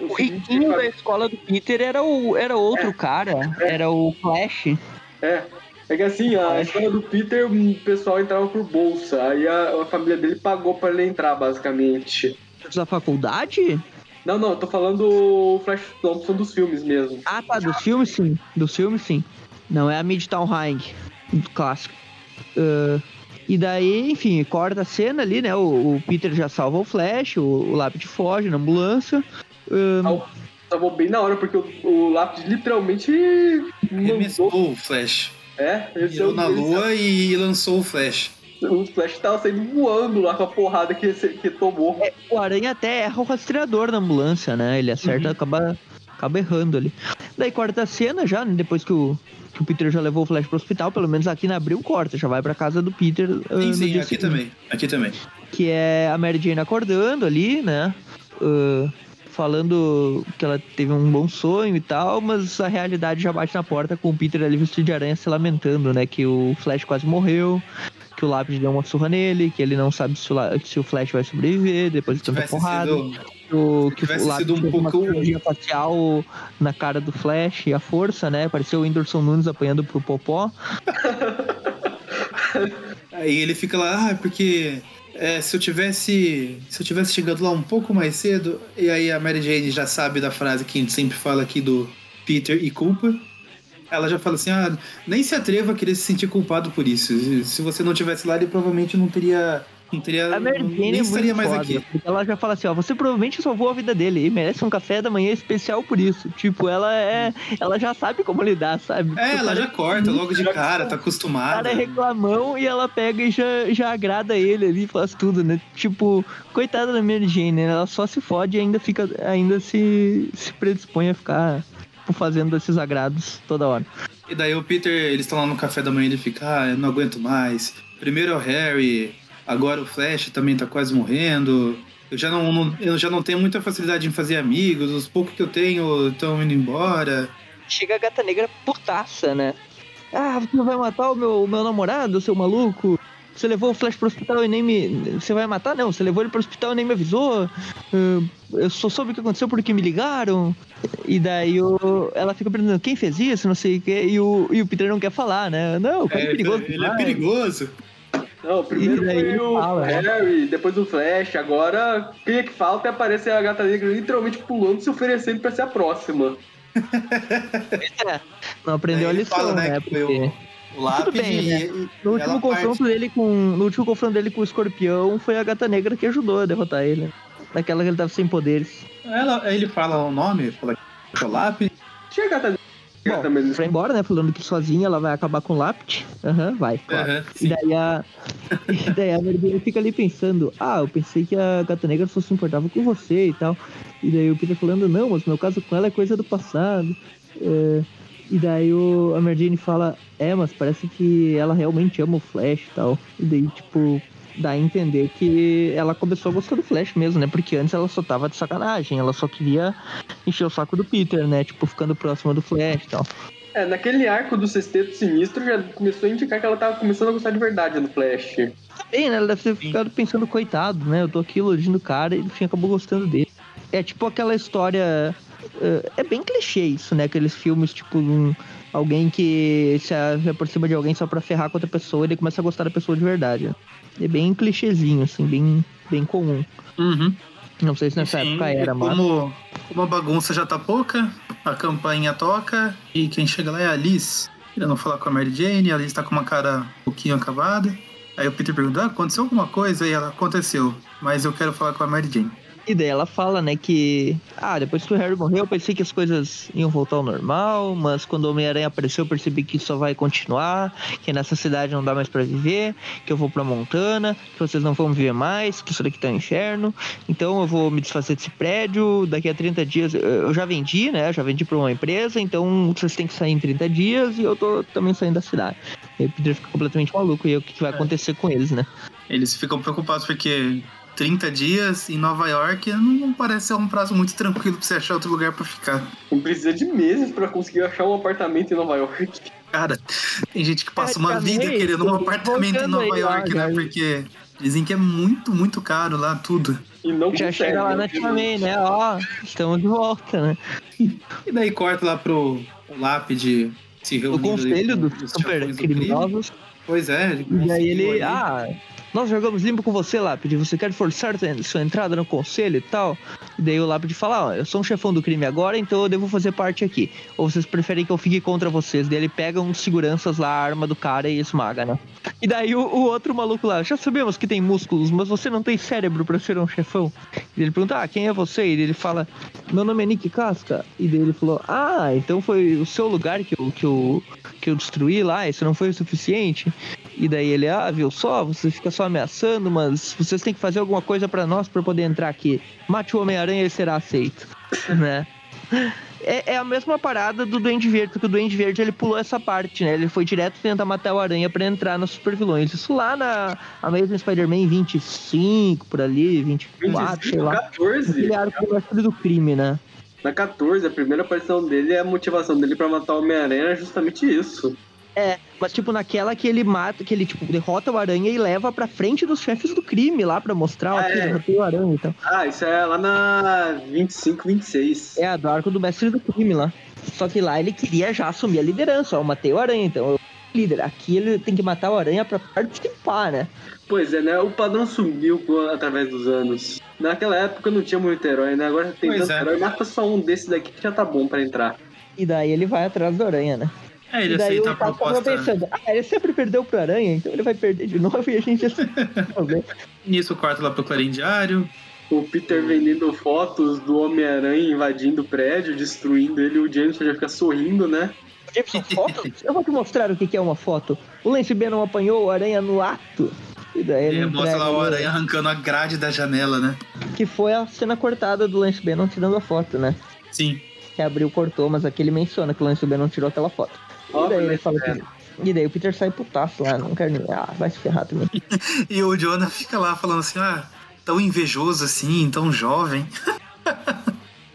O riquinho da escola do Peter era, o, era outro cara, era o Flash. É. É que assim, a escola do Peter, o pessoal entrava por bolsa. Aí a, a família dele pagou pra ele entrar, basicamente. Da faculdade? Não, não, eu tô falando do Flash Thompson dos filmes mesmo. Ah, tá, dos filmes sim. Dos filmes sim. Não é a Midtown High, do clássico. Ah, e daí, enfim, corta a cena ali, né? O, o Peter já salva o Flash, o, o Lápide foge na ambulância. Ah, Ah, Tava bem na hora, porque o, o lápis literalmente mandou. Remessou o Flash. É, esse é Virou na lua e lançou o Flash. O Flash tava saindo voando lá com a porrada que, que tomou. o Aranha até erra o rastreador na ambulância, né? Ele acerta, Uhum. acaba, acaba errando ali. Daí corta a cena já, né? depois que o, que o Peter já levou o Flash pro hospital, pelo menos aqui na Abril corta, já vai pra casa do Peter. ah, Sim, sim, aqui seguinte. também. Aqui também. que é a Mary Jane acordando ali, né? Ah, falando que ela teve um bom sonho e tal, mas a realidade já bate na porta com o Peter ali vestido de aranha se lamentando, né? Que o Flash quase morreu, que o Lápis deu uma surra nele, que ele não sabe se o, se o Flash vai sobreviver depois de tanta porrada. sido. Que o, que tivesse o Lápis sido um uma pouco- cirurgia facial na cara do Flash e a força, né? Pareceu o Whindersson Nunes apanhando pro Popó. <laughs> Aí ele fica lá, ah, porque é, se eu tivesse. Se eu tivesse chegado lá um pouco mais cedo, e aí a Mary Jane já sabe da frase que a gente sempre fala aqui do Peter e culpa. Ela já fala assim, ah, nem se atreva a querer se sentir culpado por isso. Se você não tivesse lá, ele provavelmente não teria Não teria. A Mary Jane nem é estaria mais foda, aqui. ela já fala assim, ó, você provavelmente salvou a vida dele e merece um café da manhã especial por isso. Tipo, ela é, ela já sabe como lidar, sabe? É, O ela já corta logo de cara, tá O acostumada. cara é reclamão e ela pega e já, já agrada ele ali, faz tudo, né? Tipo, coitada da Mary Jane, né? Ela só se fode e ainda fica, ainda se, se predispõe a ficar tipo, fazendo esses agrados toda hora. E daí o Peter, eles estão lá no café da manhã, ele fica, ah, eu não aguento mais. Primeiro é o Harry, agora o Flash também tá quase morrendo. Eu já não, não- eu já não tenho muita facilidade em fazer amigos, os poucos que eu tenho estão indo embora. Chega a gata negra putaça, né? Ah, você vai matar o meu, o meu namorado, seu maluco? Você levou o Flash pro hospital e nem me. Você vai matar? Não, você levou ele pro hospital e nem me avisou. Ah, eu só soube o que aconteceu porque me ligaram. E daí o... ela fica perguntando quem fez isso, não sei o quê. E o, e o Peter não quer falar, né? Não, o cara é, perigoso. ele é demais. perigoso. Não, primeiro E foi o fala, né? Harry, depois o Flash, agora quem é que falta e aparece a gata negra literalmente pulando se oferecendo pra ser a próxima. <laughs> Não aprendeu a lição, fala, né, né? Porque... o- O lápide bem, né? e- No e último confronto parte. dele com. No último confronto dele com o escorpião foi a gata negra que ajudou a derrotar ele. Naquela que ele tava sem poderes. Ela, aí ele fala o nome, fala que é o lápide. Tinha a gata negra Bom, também. embora, né? Falando que sozinha ela vai acabar com o Lápide. Aham, vai, claro. Aham, <laughs> E daí a. e daí a fica ali pensando, ah, eu pensei que a gata negra só se importava com você e tal. E daí o Peter falando, não, mas meu caso com ela é coisa do passado. É, E daí o, a Mary Jane fala, é, mas parece que ela realmente ama o Flash e tal. E daí, tipo, dá a entender que ela começou a gostar do Flash mesmo, né? Porque antes ela só tava de sacanagem, ela só queria encher o saco do Peter, né? Tipo, ficando próxima do Flash e tal. É, naquele arco do Sexteto Sinistro já começou a indicar que ela tava começando a gostar de verdade do Flash. Bem, né? Ela deve ter ficado pensando, coitado, né? Eu tô aqui elogiando o cara e no fim acabou gostando dele. É tipo aquela história. eh, É bem clichê isso, né? Aqueles filmes, tipo, um, alguém que se aproxima de alguém só pra ferrar com outra pessoa e ele começa a gostar da pessoa de verdade. É bem clichêzinho, assim, bem, bem comum. Uhum. Não sei se nessa Enfim, época era, mas. como, como a bagunça já tá pouca, a campainha toca e quem chega lá é a Alice. Querendo falar com a Mary Jane, a Alice tá com uma cara um pouquinho acabada. Aí o Peter pergunta, ah, aconteceu alguma coisa? E ela, aconteceu, mas eu quero falar com a Mary Jane. E daí ela fala, né, que. Ah, depois que o Harry morreu, eu pensei que as coisas iam voltar ao normal, mas quando o Homem-Aranha apareceu, eu percebi que isso só vai continuar, que nessa cidade não dá mais pra viver, que eu vou pra Montana, que vocês não vão viver mais, que isso daqui tá um inferno. Então eu vou me desfazer desse prédio, daqui a 30 dias. Eu já vendi, né? Já vendi pra uma empresa, então vocês têm que sair em 30 dias e eu tô também saindo da cidade. E o Peter fica completamente maluco, e aí o que, que vai acontecer com eles, né? Eles ficam preocupados porque 30 dias em Nova York não parece ser um prazo muito tranquilo pra você achar outro lugar pra ficar. Não precisa de meses pra conseguir achar um apartamento em Nova York. Cara, tem gente que passa É, uma vida também, querendo um apartamento em Nova aí lá, York, né? Porque dizem que é muito, muito caro lá tudo. E não Já consegue. chega lá na Tia May, né? Ó, estamos de volta, né? E daí corta lá pro lápide se O reunindo. ali conselho dos os super criminosos. Pois é. ele E daí conseguiu ele, ali. ah, nós jogamos limpo com você, Lápide. Você quer forçar sua entrada no conselho e tal? E daí o Lápide fala, ó, eu sou um chefão do crime agora, então eu devo fazer parte aqui. Ou vocês preferem que eu fique contra vocês? Daí ele pega uns seguranças lá, a arma do cara e esmaga, né? E daí o, o outro maluco lá, já sabemos que tem músculos, mas você não tem cérebro pra ser um chefão. E ele pergunta, ah, quem é você? E ele fala, meu nome é Nick Casca. E daí ele falou, ah, então foi o seu lugar que eu, que eu, que eu destruí lá, isso não foi o suficiente? E daí ele, ah, viu só, você fica só ameaçando, mas vocês têm que fazer alguma coisa pra nós pra poder entrar aqui. Mate o Homem-Aranha e ele será aceito, <laughs> né? É, é a mesma parada do Duende Verde, porque o Duende Verde ele pulou essa parte, né? Ele foi direto tentar matar o Aranha pra entrar nos super vilões. Isso lá na Amazing Spider-Man 25, por ali, 24, sei lá. 14. Aquele arco do mestre do crime, né? Na 14, a primeira aparição dele, a motivação dele pra matar o Homem-Aranha era justamente isso. É, mas tipo naquela que ele mata, que ele tipo derrota o Aranha e leva pra frente dos chefes do crime lá pra mostrar, ó, Ah, aqui, é. derrotei o Aranha e tal. Ah, isso é lá na 25, 26. É, a do arco do mestre do crime lá. Só que lá ele queria já assumir a liderança, ó, eu matei o Aranha, então eu líder. Aqui ele tem que matar o Aranha pra participar, né? Pois é, né? O padrão subiu com- através dos anos. Naquela época não tinha muito herói, né? Agora tem Pois tanto é. herói. Mata só um desse daqui que já tá bom pra entrar. E daí ele vai atrás do Aranha, né? É, ele e daí aceita o a Tasso tava proposta. pensando, ah, ele sempre perdeu pro Aranha, então ele vai perder de <laughs> novo e a gente <laughs> já sabe. Nisso, corta lá pro Clarim Diário. O Peter vendendo fotos do Homem-Aranha invadindo o prédio, destruindo ele, o Jameson já fica sorrindo, né? Jameson, foto? <laughs> Eu vou te mostrar o que que é uma foto. O Lance Bannon apanhou o Aranha no ato. E daí ele Ele mostra lá o o- Aranha arrancando a grade da janela, né? Que foi a cena cortada do Lance Bannon tirando a foto, né? Sim. Que abriu, cortou, mas aqui ele menciona que o Lance Bannon tirou aquela foto. E daí ele fala que... E daí o Peter sai putaço lá, não quero nem... Ah, vai se ferrar também. <laughs> E o Jonah fica lá falando assim, ah, tão invejoso assim, tão jovem. <laughs>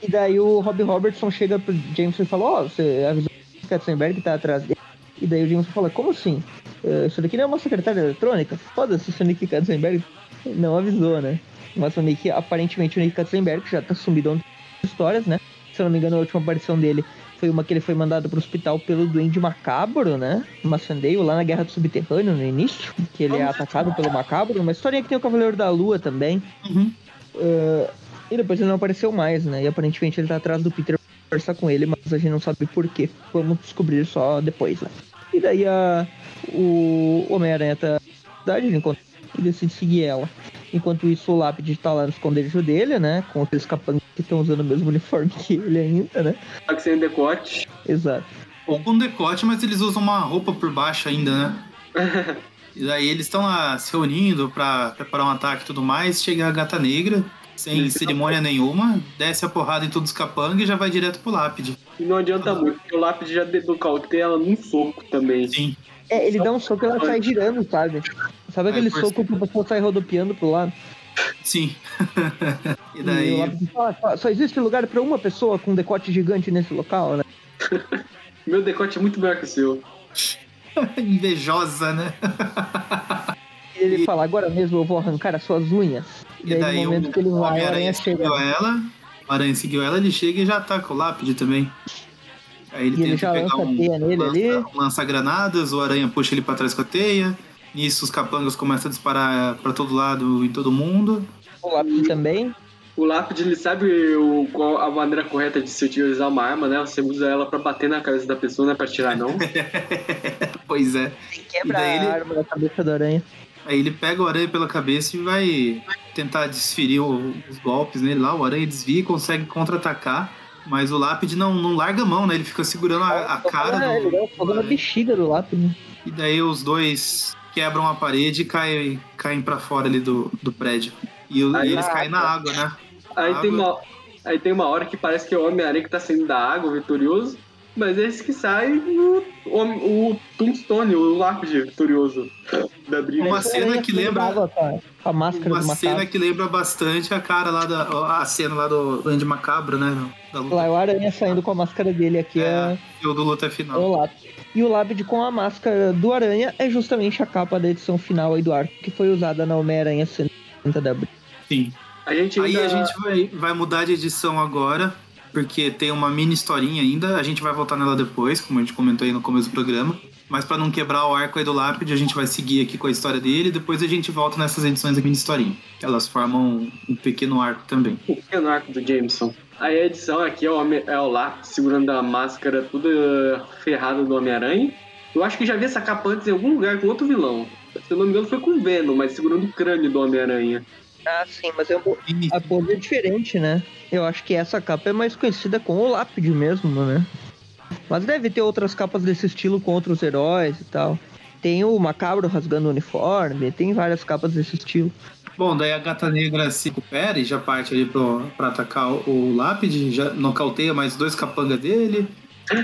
E daí o Rob Robertson chega pro Jameson e fala, ó, você avisou que o Katzenberg tá atrás dele. E daí o Jameson fala, como assim? Eh, Isso daqui não é uma secretária eletrônica? Foda-se se o Nick Katzenberg <laughs> não avisou, né? Mas o Nick, aparentemente o Nick Katzenberg já tá sumido há histórias, né? Se eu não me engano, a última aparição dele foi uma que ele foi mandado pro hospital pelo Duende Macabro, né? Maçandeio, lá na Guerra do Subterrâneo, no início. Que ele é atacado pelo Macabro. Uma historinha que tem o Cavaleiro da Lua também. Uhum. Uh, e depois ele não apareceu mais, né? E aparentemente ele tá atrás do Peter conversar com ele, mas a gente não sabe por quê. Vamos descobrir só depois, né? E daí a, o Homem-Aranha tá na cidade, ele encontra e decide seguir ela. Enquanto isso, o Lápide tá lá no esconderijo dele, né? Com aqueles capangas que estão usando o mesmo uniforme que ele ainda, né? Só que sem decote. Exato. Ou com decote, mas eles usam uma roupa por baixo ainda, né? <laughs> E daí eles estão lá se reunindo pra preparar um ataque e tudo mais. Chega a gata negra, sem cerimônia nenhuma, desce a porrada em todos os capangas e já vai direto pro lápide. E não adianta muito, porque o lápide já nocauteia ela num soco também. Sim. É, ele dá um soco e ela sai girando, sabe? Sabe aquele soco que a pessoa sai rodopiando pro lado? Sim. <laughs> e E o daí. Lápide fala, só, só existe lugar pra uma pessoa com um decote gigante nesse local, né? <laughs> Meu decote é muito melhor que o seu. <laughs> Invejosa, né? E ele E- fala, agora mesmo eu vou arrancar as suas unhas. E E daí, daí no o, momento que ele o vai, a Homem-Aranha aranha chega. seguiu ela. O Aranha seguiu ela, ele chega e já ataca o lápide também. Aí ele E ele tenta já pegar lança a um teia nele ali. lança, um lança-granadas, o Aranha puxa ele pra trás com a teia. Nisso os capangas começam a disparar pra todo lado em todo mundo. O lápis também. O lápide, ele sabe o, qual a maneira correta de se utilizar uma arma, né? Você usa ela pra bater na cabeça da pessoa, não é pra tirar, não. <laughs> Pois é. Quebra E daí ele- a arma da cabeça da aranha. Aí ele pega o Aranha pela cabeça e vai tentar desferir o- os golpes nele lá. O Aranha desvia e consegue contra-atacar. Mas o Lápide não, não larga a mão, né? Ele fica segurando a, a cara Ah, ele do, dá fogo na bexiga do lápis. né? E daí os dois quebram a parede e caem, caem pra fora ali do, do prédio. E, Aí e eles caem na água, né? Aí Água. tem, uma, aí tem uma hora que parece que é o Homem-Aranha que tá saindo da água, vitorioso. Mas esse que sai o, o, o Tombstone, o lápide vitorioso da briga. Uma cena aranha que lembra- Com a, máscara Uma do cena que lembra bastante a cara lá da. A cena lá do Andy Macabro, né? Da luta. Lá é o aranha saindo com a máscara dele aqui é, É, e o do luta é final. o lápis. E o lápide com a máscara do aranha é justamente a capa da edição final aí do arco que foi usada na Homem-Aranha 130 da Abril. Sim. A gente Aí ainda... a gente vai, vai mudar de edição agora, porque tem uma mini historinha ainda. A gente vai voltar nela depois, como a gente comentou aí no começo do programa. Mas pra não quebrar o arco aí do lápide, a gente vai seguir aqui com a história dele. Depois a gente volta nessas edições da mini historinha. Elas formam um pequeno arco também. O pequeno arco do Jameson. Aí a edição aqui é o, Homem- é o lápis segurando a máscara toda ferrada do Homem-Aranha. Eu acho que já vi essa capa antes em algum lugar com outro vilão. Se eu não me engano foi com o Venom, mas segurando o crânio do Homem-Aranha. Ah, sim, mas é um, a pose é diferente, né? Eu acho que essa capa é mais conhecida com o lápide mesmo, né? Mas deve ter outras capas desse estilo com outros heróis e tal. Tem o Macabro rasgando o uniforme, tem várias capas desse estilo. Bom, daí a gata negra se recupera e já parte ali pro, pra atacar o, o lápide, já nocauteia mais dois capangas dele.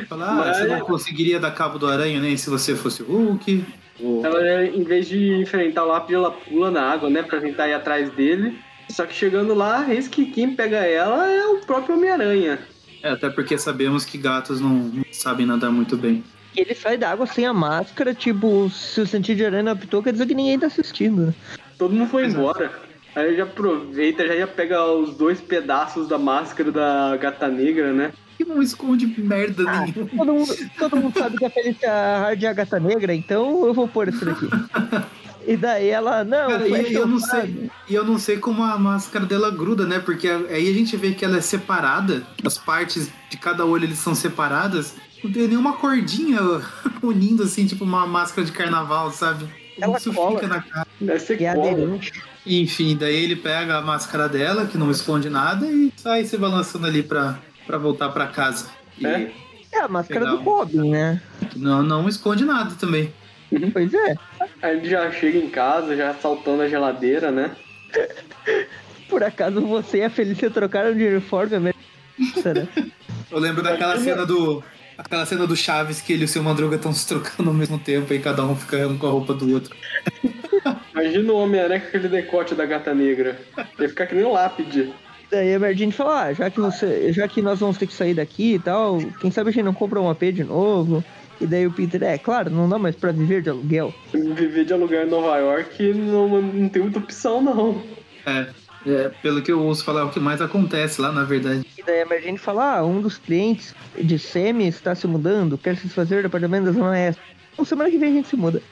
Fala, ah, você não conseguiria dar cabo do aranha nem se você fosse o Hulk. O- Ela, em vez de enfrentar o lápide, ela pula na água, né? Pra tentar ir atrás dele. Só que chegando lá, eis que quem pega ela é o próprio Homem-Aranha. É, até porque sabemos que gatos não, sabem nadar muito bem. E ele sai da água sem a máscara, tipo, se o sentido de aranha não apitou, quer dizer que ninguém tá assistindo, né? Todo mundo foi Exato. embora. Aí ele já aproveita, já ia pegar os dois pedaços da máscara da gata negra, né? Que não esconde merda Ah, nenhuma. todo, mundo, <laughs> todo mundo sabe que a Felicia Hard é a gata negra, então eu vou pôr isso daqui. E daí ela, não, Cara, e eu não sei, e eu não sei como a máscara dela gruda, né? Porque aí a gente vê que ela é separada, as partes de cada olho eles são separadas, Não tem nenhuma cordinha <laughs> unindo, assim, tipo uma máscara de carnaval, sabe? Ela Isso cola. fica na cara. Deve ser Que é aderente. Enfim, daí ele pega a máscara dela, que não esconde nada, e sai se balançando ali pra, pra voltar pra casa. E É? É a máscara do Robin, né? não, não esconde nada também. <laughs> Pois é. Aí ele já chega em casa, já saltando a geladeira, né? <laughs> Por acaso você e a Felícia trocaram de uniforme, né? Será? Eu lembro daquela cena do. Aquela cena do Chaves que ele e o seu Madruga estão se trocando ao mesmo tempo e cada um fica com a roupa do outro. <laughs> Imagina o Homem-Aranha com aquele decote da gata negra. Ia ficar que nem um lápide. Daí a Merdine fala, ah, já que você. Já que nós vamos ter que sair daqui e tal, quem sabe a gente não compra um AP de novo? E daí o Peter, é claro, não dá mais pra viver de aluguel. Viver de aluguel em Nova York não, não tem muita opção, não. É, é, pelo que eu ouço falar, é o que mais acontece lá, na verdade. E daí a Merdine fala, ah, um dos clientes de Semi está se mudando, quer se desfazer do apartamento da Zona Oeste. Então semana que vem a gente se muda.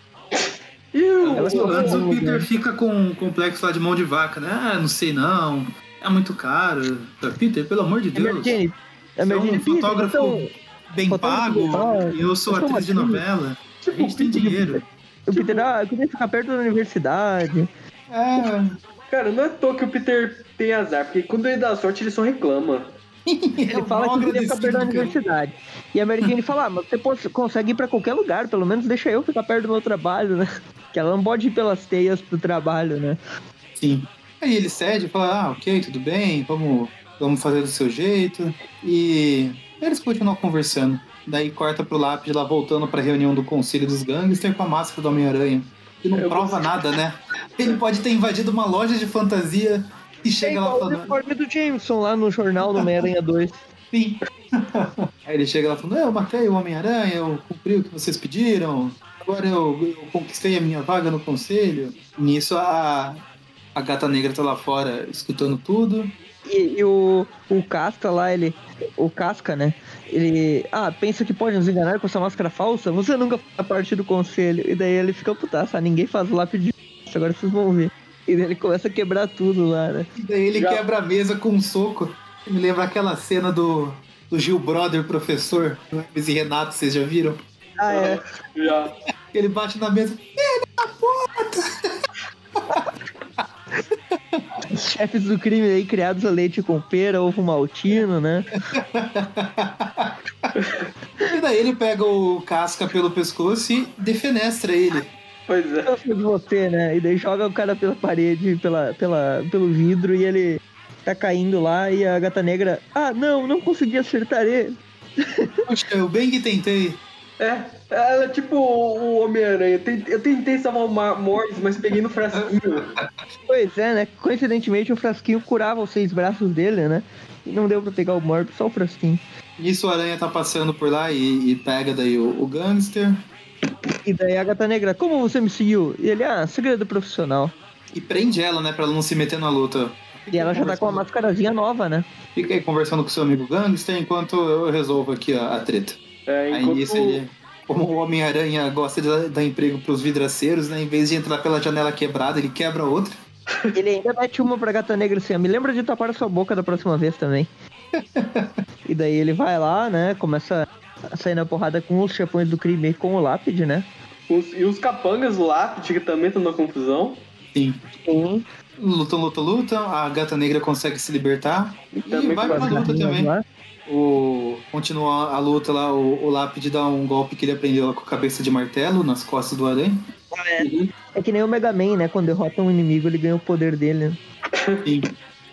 E o, Ela falou, Antes o "Não, Peter né?" fica com um complexo lá de mão de vaca, né? Ah, não sei não. É muito caro. Peter, pelo amor de A Deus. A Você é Merdine, um "Peter, fotógrafo então, bem fotógrafo pago. e eu sou eu sou atriz de uma atriz." novela. A Tipo, gente tem Peter- dinheiro. O Peter, ah, eu queria ficar perto da universidade. É. Cara, não é à toa que o Peter tem azar, porque quando ele dá sorte, ele só reclama. <laughs> Ele fala mal que queria ficar perto da universidade. E a Mary Jane fala, ah, mas você pode- consegue ir pra qualquer lugar, pelo menos deixa eu ficar perto do meu trabalho, né? Que ela não pode ir pelas teias do trabalho, né? Sim. Aí ele cede e fala, ah, ok, tudo bem, vamos, vamos fazer do seu jeito. E eles continuam conversando. Daí corta pro lápis lá voltando pra reunião do Conselho dos Gangsters com a máscara do Homem-Aranha. Que não Eu prova <laughs> nada, né? Ele pode ter invadido uma loja de fantasia e É chega lá igual o falando. uniforme do Jameson lá no jornal do Homem-Aranha 2. Sim. <laughs> Aí ele chega lá falando, eu matei o Homem-Aranha, eu cumpri o que vocês pediram, agora eu, eu conquistei a minha vaga no conselho. Nisso a, a gata negra tá lá fora escutando tudo. E, e o, o Casca lá, ele. O Casca, né? Ele. Ah, pensa que pode nos enganar com essa máscara falsa? Você nunca faz parte do conselho. E daí ele fica putaço, ah, ninguém faz lápide de agora vocês vão ver. E daí ele começa a quebrar tudo lá, né? E daí ele Já- quebra a mesa com um soco. Me lembra aquela cena do, do Gil Brother, professor, do Hermes e Renato, vocês já viram? Ah, é. Já. Ele bate na mesa. Os <laughs> chefes do crime aí criados a leite com pera, ovo maltino, né? E daí ele pega o casca pelo pescoço e defenestra ele. Pois é. Você, né? E daí joga o cara pela parede, pela, pela, pelo vidro e ele tá caindo lá e a gata negra. Ah, não, não consegui acertar ele. Puxa, eu bem que tentei. É, ela é tipo o Homem-Aranha. Eu tentei- Eu tentei salvar o Morris, mas peguei no frasquinho. Pois é, né? Coincidentemente o frasquinho curava os seis braços dele, né? E não deu pra pegar o morto, só o frasquinho. Nisso o Aranha tá passando por lá e, e pega daí o, o gangster E daí a gata negra, como você me seguiu? E ele, ah, segredo profissional. e prende ela, né, pra ela não se meter na luta. E ela já tá com uma mascarazinha nova, né? Fica aí conversando com seu amigo gangster enquanto eu resolvo aqui a, a treta. É, Aí enquanto... nisso ele, como o Homem-Aranha gosta de dar- emprego pros vidraceiros, né, em vez de entrar pela janela quebrada, ele quebra outra. <laughs> Ele ainda mete uma pra gata negra assim, ó, me lembra de tapar a sua boca da próxima vez também. <laughs> e daí ele vai lá, né? Começa a sair na porrada com os chefões do crime e com o lápide, né? Os- e os capangas do lápide que também estão na confusão. Sim. Sim. Lutam, lutam, lutam. A gata negra consegue se libertar. E Também vai pra luta também. lá. O, continua a luta lá, o, o Lápide dá um golpe que ele aprendeu lá com a cabeça de martelo nas costas do aranha. É que nem o Mega Man, né? Quando derrota um inimigo, ele ganha o poder dele. né? E,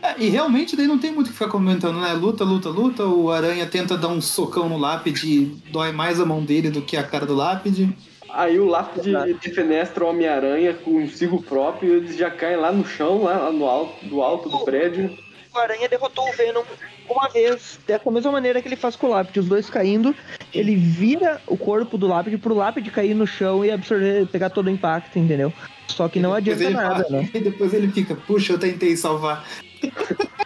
é, e realmente daí não tem muito o que ficar comentando, né? Luta, luta, luta. O aranha tenta dar um socão no Lápide e dói mais a mão dele do que a cara do Lápide. Aí o lápide defenestra o Homem-Aranha consigo próprio e eles já caem lá no chão, lá, lá no alto, do alto do prédio. O Aranha derrotou o Venom uma vez, da mesma maneira que ele faz com o Lápide, os dois caindo, ele vira o corpo do Lápide pro Lápide cair no chão e absorver, pegar todo o impacto, entendeu? Só que não adianta nada, fala- né? E <laughs> depois ele fica, puxa, eu tentei salvar.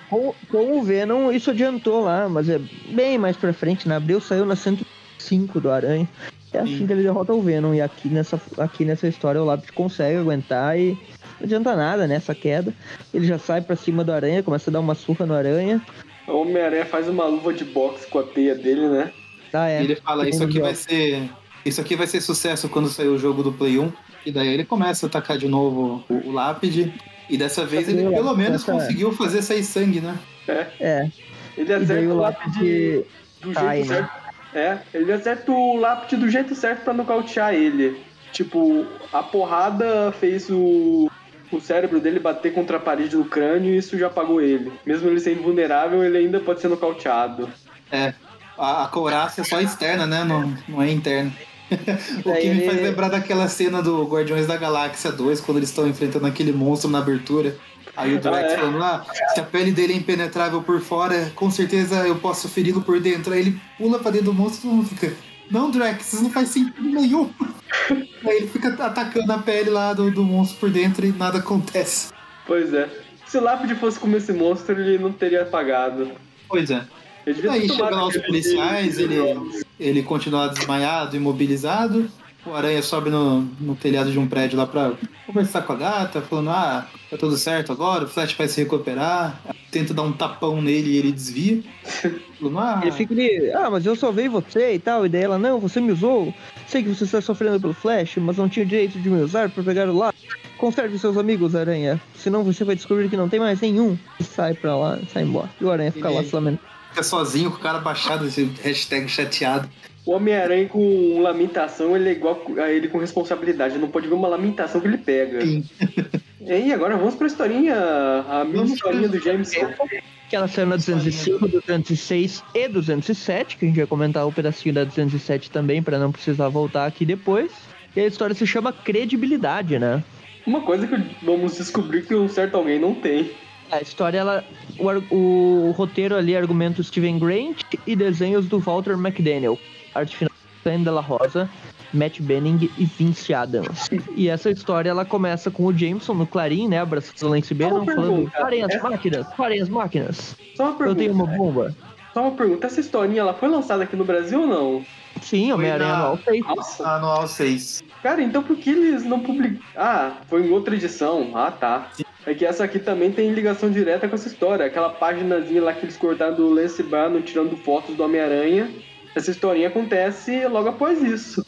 Com, com o Venom, isso adiantou lá, mas é bem mais pra frente, na Abril saiu na 105 do Aranha. É assim Sim. que ele derrota o Venom, e aqui nessa, aqui nessa história o Lápide consegue aguentar e não adianta nada nessa queda. Ele já sai pra cima do Aranha, começa a dar uma surra no Aranha. O Homem-Aranha faz uma luva de boxe com a teia dele, né? Ah, é. E ele fala, isso aqui vai ser. Isso aqui vai ser sucesso quando sair o jogo do Play 1. E daí ele começa a atacar de novo o, o lápide. E dessa vez ele pelo menos essa- conseguiu fazer sair sangue, né? É. Ele E daí acerta o lápide do cai, jeito né? certo. É, ele acerta o lápide do jeito certo pra nocautear ele. Tipo, a porrada fez o, o cérebro dele bater contra a parede do crânio e isso já apagou ele. Mesmo ele sendo vulnerável, ele ainda pode ser nocauteado. É. A, a couraça é só externa, né? Não, não é interna. <laughs> o que me faz lembrar daquela cena do Guardiões da Galáxia 2, quando eles estão enfrentando aquele monstro na abertura. Aí o Drax Ah, é? falando, ah, se a pele dele é impenetrável por fora, com certeza eu posso feri-lo por dentro. Aí ele pula pra dentro do monstro e mundo fica, não, Drax, isso não faz sentido nenhum. <laughs> Aí ele fica atacando a pele lá do, do monstro por dentro e nada acontece. Pois é. Se o lápide fosse como esse monstro, ele não teria apagado. Pois é. Ele devia Aí chega lá os policiais, ele, ele continua desmaiado, imobilizado. O Aranha sobe no, no telhado de um prédio lá pra conversar com a gata, falando, ah, tá tudo certo agora, o Flash vai se recuperar. Tenta dar um tapão nele e ele desvia. Falando, ah, Ele fica ali, ah, mas eu salvei você e tal. E daí ela, não, você me usou. Sei que você está sofrendo pelo Flash, mas não tinha direito de me usar pra pegar o lá. Conserve seus amigos, Aranha. Senão você vai descobrir que não tem mais nenhum. E sai pra lá, sai embora. E o Aranha fica lá Ele- se lamentando. fica sozinho com o cara baixado, esse hashtag chateado. O Homem-Aranha com lamentação, ele é igual a ele com responsabilidade. Não pode ver uma lamentação que ele pega. Sim. E aí, agora vamos pra historinha, a mini historinha do Jameson. Que ela saiu na 205, 206 e 207, que a gente vai comentar o pedacinho da 207 também, pra não precisar voltar aqui depois. E a história se chama Credibilidade, né? Uma coisa que vamos descobrir que um certo alguém não tem. A história, ela, o, o roteiro ali, argumento Steven Grant e desenhos do Walter McDaniel. Arte final Sam de la Rosa, Matt Benning e Vince Adams. E essa história, ela começa com o Jameson no Clarim, né, abraçando o Lance Bannon, falando, parem as Essa- máquinas, parem as máquinas, Só uma eu pergunta. tenho uma bomba. Só uma pergunta. Essa historinha, ela foi lançada aqui no Brasil ou não? Sim, Homem-Aranha na- anual 6. Nossa. Anual 6. Cara, então por que eles não publicam? Ah, foi em outra edição. Ah, tá. É que essa aqui também tem ligação direta com essa história. Aquela paginazinha lá que eles cortaram do Lance Barno tirando fotos do Homem-Aranha. Essa historinha acontece logo após isso.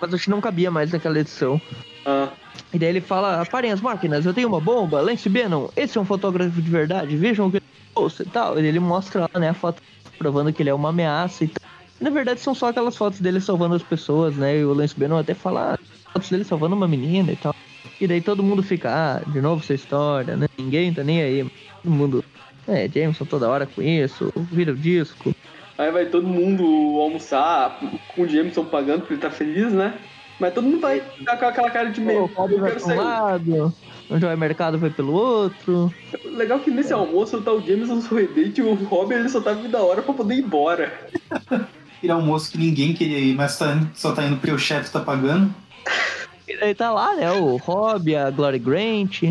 Mas acho que não cabia mais naquela edição. Ah, E daí ele fala, parem as máquinas, eu tenho uma bomba, Lance Bannon, esse é um fotógrafo de verdade, vejam o que ele trouxe e tal. E ele mostra lá, né, a foto provando que ele é uma ameaça e tal. E, na verdade são só aquelas fotos dele salvando as pessoas, né? E o Lance Bannon até fala, ah, fotos dele salvando uma menina e tal. E daí todo mundo fica, ah, de novo essa história, né? Ninguém tá nem aí. Todo mundo, é, Jameson toda hora com isso, vira o disco. Aí vai todo mundo almoçar com o Jameson pagando porque ele tá feliz, né? Mas todo mundo vai ficar com aquela cara de O meio. Fábio Eu vai quero pra um sair. lado, o Joy Mercado vai pelo outro. Legal que nesse almoço tá o Jameson sorridente e o Robin ele só tá vindo da hora pra poder ir embora. Ele é um moço que ninguém queria ir, mas tá só tá indo porque o chefe tá pagando. E daí tá lá, né? O Rob, a Glory Grant,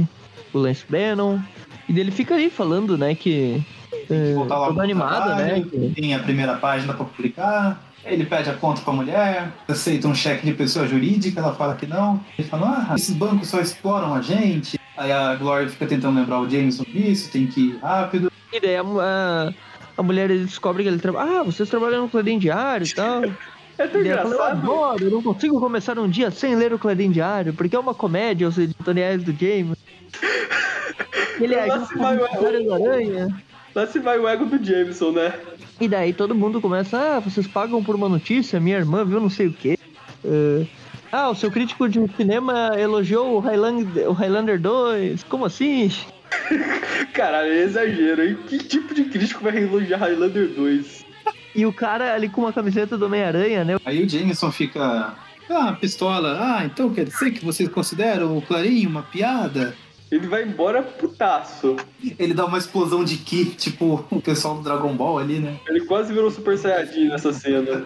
o Lance Bannon. E daí ele fica aí falando, né, que. É, voltar lá todo animado, né? trabalho, que- Tem a primeira página pra publicar. Ele pede a conta pra mulher, aceita um cheque de pessoa jurídica, ela fala que não. Ele fala, ah, esses bancos só exploram a gente. Aí a Glory fica tentando lembrar o Jameson disso, tem que ir rápido. E daí a, a, a mulher descobre que ele trabalha. Ah, vocês trabalham no Clarim Diário e tal. <laughs> É tão E fala, eu engraçado. adoro, eu não consigo começar um dia sem ler o Clarim Diário, porque é uma comédia os editoriais do James. <laughs> Ele é se com vai o- Aranha. Lá se vai o ego do Jameson, né? E daí todo mundo começa, ah, vocês pagam por uma notícia, minha irmã viu não sei o quê. Eh, ah, o seu crítico de cinema elogiou o Highlander, o Highlander 2. Como assim? <laughs> Caralho, é exagero, hein? Que tipo de crítico vai elogiar Highlander 2? E o cara ali com uma camiseta do Homem-Aranha, né? Aí o Jameson fica. Ah, pistola. Ah, então quer dizer que vocês consideram o Clarim uma piada? Ele vai embora putaço. Ele dá uma explosão de ki, tipo <laughs> o pessoal do Dragon Ball ali, né? Ele quase virou Super Saiyajin nessa cena.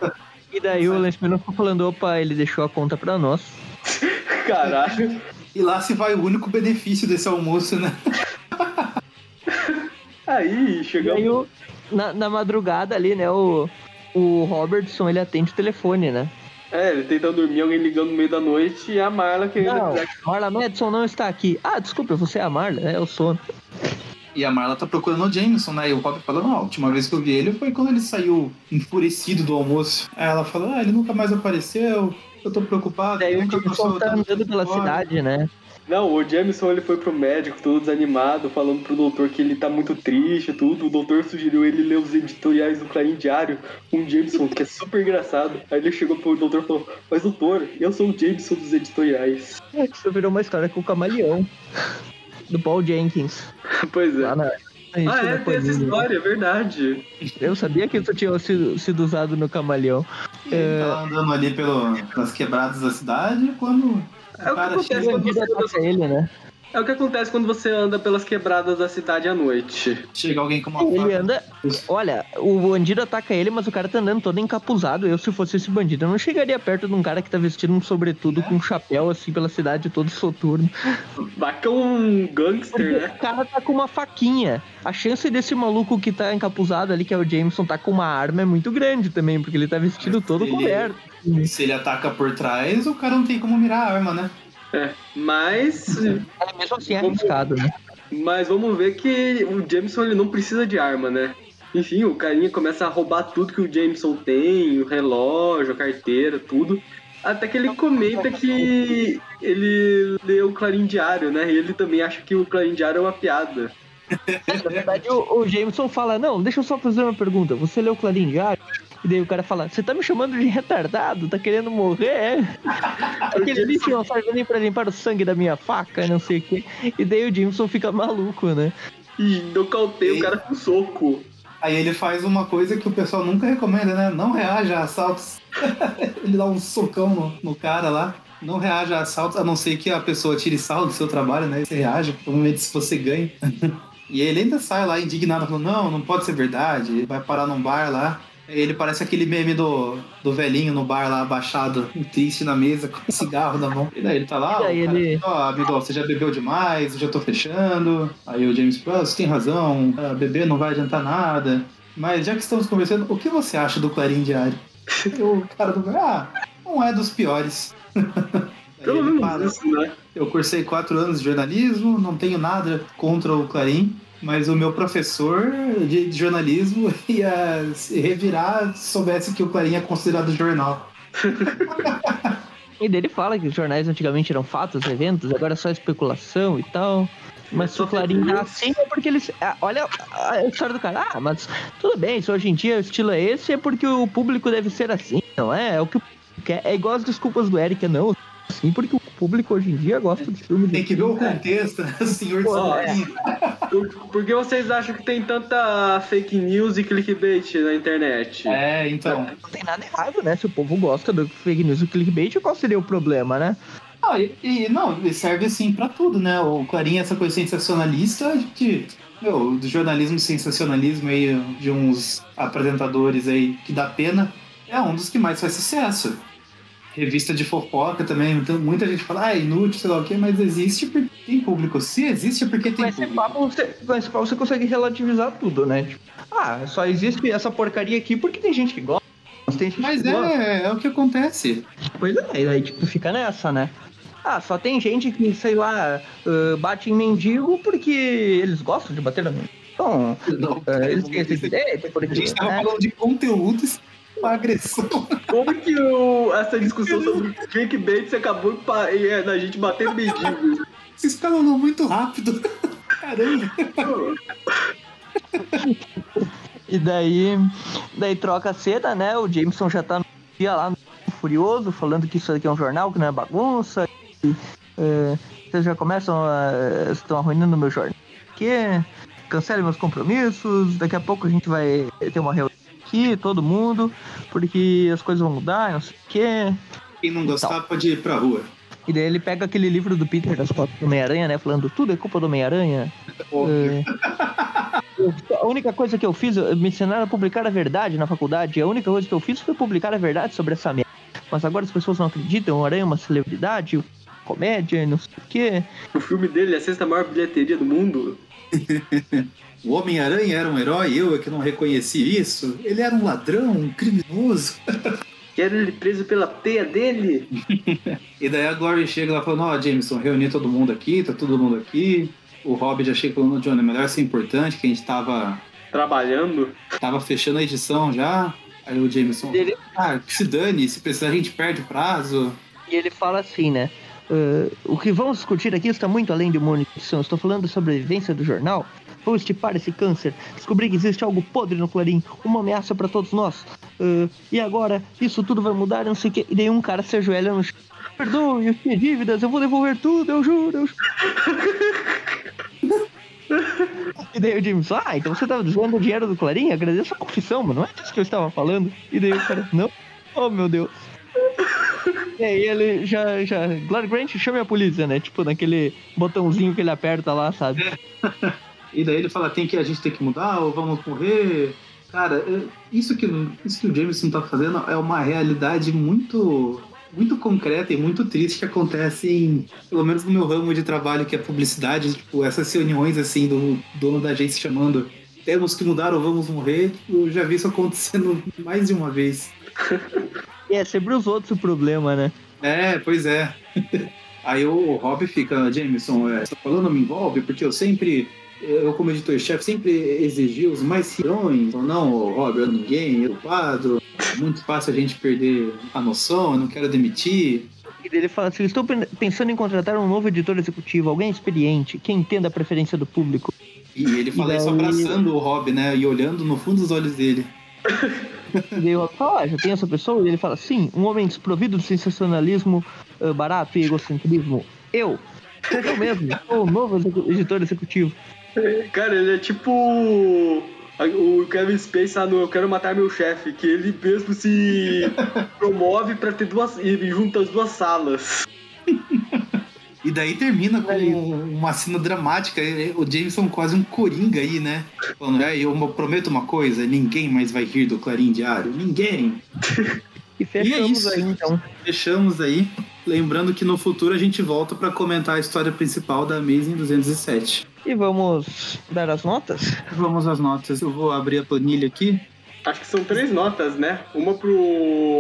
E daí o Lance Miller ficou falando, opa, ele deixou a conta pra nós. <laughs> Caralho. E lá se vai o único benefício desse almoço, né? <laughs> Aí, E chegamos. aí, o- na, na madrugada ali, né, o, o Robertson, ele atende o telefone, né? É, ele tentando dormir, alguém ligando no meio da noite e a Marla querendo. Não, Marla Madison não está aqui. Ah, desculpa, você é a Marla, é o sono. E a Marla tá procurando o Jameson, né? E o Rob fala, não, a última vez que eu vi ele foi quando ele saiu enfurecido do almoço. Aí ela fala, ah, ele nunca mais apareceu, eu tô preocupado. Daí o Jameson tá andando pela fora." cidade, né? Não, o Jameson ele foi pro médico todo desanimado, falando pro doutor que ele tá muito triste e tudo. O doutor sugeriu ele ler os editoriais do Clarim Diário com o Jameson, que é super engraçado. Aí ele chegou pro doutor e falou: Mas doutor, eu sou o Jameson dos editoriais. Isso virou uma história com o camaleão. Do Paul Jenkins. <laughs> pois é. Lá na. Ah, é, tem essa história, é verdade. Eu sabia que isso tinha sido, sido usado no camaleão. Ele tá andando ali pelo, pelas quebradas da cidade quando É o que acontece quando você ele, né? É o que acontece quando você anda pelas quebradas da cidade à noite. Chega alguém com uma Ele faca. anda. Olha, o bandido ataca ele, mas o cara tá andando todo encapuzado. Eu, se fosse esse bandido, eu não chegaria perto de um cara que tá vestido um sobretudo com um chapéu assim pela cidade todo soturno. Vai que é um gangster, Porque né? o cara tá com uma faquinha. A chance desse maluco que tá encapuzado ali, que é o Jameson, tá com uma arma é muito grande também, porque ele tá vestido todo Ele- coberto. Se ele ataca por trás, o cara não tem como mirar a arma, né? É. Mas. É mesmo assim arriscado, né? Mas vamos ver que o Jameson ele não precisa de arma, né? Enfim, o carinha começa a roubar tudo que o Jameson tem, o relógio, a carteira, tudo. Até que ele comenta que ele lê o Clarim Diário, né? E ele também acha que o Clarim Diário é uma piada. Na verdade, o, o Jameson fala: Não, deixa eu só fazer uma pergunta. Você leu o Clarim Diário? E daí o cara fala: Você tá me chamando de retardado? Tá querendo morrer? é?" <laughs> Aquele bicho não serve nem pra limpar o sangue da minha faca, não sei o quê. E daí o Jameson fica maluco, né? E nocauteia o cara com soco. Aí ele faz uma coisa que o pessoal nunca recomenda, né? Não reaja a assaltos. <laughs> ele dá um socão no, no cara lá. Não reaja a assaltos, a não ser que a pessoa tire sal do seu trabalho, né? Você reaja, provavelmente se você ganha. <laughs> e ele ainda sai lá indignado, falando, não, não pode ser verdade. Ele vai parar num bar lá. Ele parece aquele meme do, do velhinho no bar lá, abaixado, triste na mesa, com um cigarro na mão. E daí ele tá lá, cara, ele- ó, amigo, você já bebeu demais, eu já tô fechando. Aí o James Pro, você tem razão, ah, beber não vai adiantar nada. Mas já que estamos conversando, o que você acha do Clarim Diário? <laughs> O cara do bar, ah, não é dos piores. <laughs> Pelo ele menos isso, né? eu cursei quatro anos de jornalismo, não tenho nada contra o Clarim, mas o meu professor de jornalismo <laughs> ia se revirar se soubesse que o Clarim é considerado jornal. E daí ele fala que os jornais antigamente eram fatos, eventos, agora é só especulação e tal. Mas se o Clarim tá assim é porque eles. ah, Olha a história do cara. Ah, mas tudo bem, se hoje em dia o estilo é esse, é porque o público deve ser assim, não é? É o que. É igual as desculpas do Eric, não. Assim, porque o público hoje em dia gosta de filme de. Tem que ver o contexto, né? senhor de Pô, Solinho. Por, por que vocês acham que tem tanta fake news e clickbait na internet? É, então. Não tem nada errado, né? Se o povo gosta do fake news e clickbait, qual seria o problema, né? Ah, e, e, não, ele serve assim pra tudo, né? O Clarim, essa coisa sensacionalista de. Meu, do jornalismo sensacionalismo aí, de uns apresentadores aí que dá pena, é um dos que mais faz sucesso. Revista de fofoca também, então muita gente fala, ah, é inútil, sei lá o quê, mas existe porque tem público. Se existe é porque tem esse, público. papo, você, com esse papo você consegue relativizar tudo, né? Tipo, ah, só existe essa porcaria aqui porque tem gente que gosta. Mas tem gente Mas que gosta. é, é o que acontece. Pois é, e aí tipo, fica nessa, né? Ah, só tem gente que, sei lá, bate em mendigo porque eles gostam de bater na mendigo. Então, Não, ah, eles têm esse direito, a porque... gente tava né? falando de conteúdo e uma agressão. Como que o- essa discussão sobre clickbait acabou da gente bater mendigo? Vocês falam muito rápido. Caramba. E daí, daí troca a cena, né? O Jameson já tá no dia lá no Furioso, falando que isso aqui é um jornal, que não é bagunça. Que, é, vocês já começam a. estão arruinando meu jornal. Que cancele meus compromissos. Daqui a pouco a gente vai ter uma reunião aqui, todo mundo, porque as coisas vão mudar, não sei o quê. Quem não gostar pode ir pra rua. E daí ele pega aquele livro do Peter das fotos do Homem-Aranha, né? Falando tudo é culpa do Homem-Aranha. É. Eu- A única coisa que eu fiz, me ensinaram a publicar a verdade na faculdade. A única coisa que eu fiz foi publicar a verdade sobre essa merda. Mas agora as pessoas não acreditam, o Aranha é uma celebridade, comédia, não sei o quê. O filme dele é a sexta maior bilheteria do mundo. <laughs> O Homem-Aranha era um herói, eu é que não reconheci isso. Ele era um ladrão, um criminoso. Quero ele preso pela teia dele. <laughs> E daí a Glory chega lá falando, ó, Jameson, reuni todo mundo aqui, tá todo mundo aqui. o Rob já chega falando, Johnny, melhor ser importante, que a gente tava, Trabalhando. tava fechando a edição já. Aí o Jameson, Ele- ah, que se dane, se precisar a gente perde o prazo. E ele fala assim, né? "Ah, o que vamos discutir aqui está muito além de uma edição. Estou falando da sobrevivência do jornal. Vamos estipar esse câncer. Descobrir que existe algo podre no Clarim. Uma ameaça para todos nós. Ah, e agora, isso tudo vai mudar, não sei o quê. E daí um cara se ajoelha no chão. Perdoe, eu tinha dívidas, eu vou devolver tudo, eu juro, eu juro. E daí o James, ah, então você tava desviando o dinheiro do Clarim? Agradeço a confissão, mano. Não é disso que eu estava falando. E daí o cara, não? Oh, meu Deus. <laughs> E aí ele já, já. Clark Grant, chame a polícia, né? Tipo, naquele botãozinho que ele aperta lá, sabe? <laughs> E daí ele fala, tem que, a gente tem que mudar ou vamos morrer. Cara, é- isso que, isso que o Jameson tá fazendo é uma realidade muito muito concreta e muito triste que acontece em, pelo menos no meu ramo de trabalho, que é publicidade, tipo, essas reuniões assim do dono da agência chamando temos que mudar ou vamos morrer, eu já vi isso acontecendo <laughs> mais de uma vez. E é sempre os outros o problema, né? É, pois é. <laughs> Aí o Rob fica, Jameson, é, essa falando me envolve, porque eu sempre, eu como editor-chefe, sempre exigi os mais cirões. Ou não, Rob, eu ninguém, eu quadro. É muito fácil a gente perder a noção, eu não quero demitir. E daí ele fala assim: estou pen- pensando em contratar um novo editor executivo, alguém experiente, que entenda a preferência do público. E ele fala E isso daí- abraçando o Rob, né? E olhando no fundo dos olhos dele. <laughs> E daí eu falo, ah, já tem essa pessoa? E ele fala, sim, um homem desprovido de sensacionalismo ah, barato e egocentrismo. Eu. Eu mesmo, sou o novo editor executivo. Cara, ele é tipo o- o Kevin Space lá no Eu Quero Matar Meu Chefe, que ele mesmo se promove pra ter duas. e junta as duas salas. <laughs> E daí termina com uma cena dramática. O Jameson quase um coringa aí, né? Falando, é, eu prometo uma coisa, ninguém mais vai rir do Clarim Diário. Ninguém. <laughs> E fechamos isso. aí, então. Fechamos aí. Lembrando que no futuro a gente volta pra comentar a história principal da Amazing 207. E vamos dar as notas? Vamos às notas. Eu vou abrir a planilha aqui. Acho que são três notas, né? Uma pro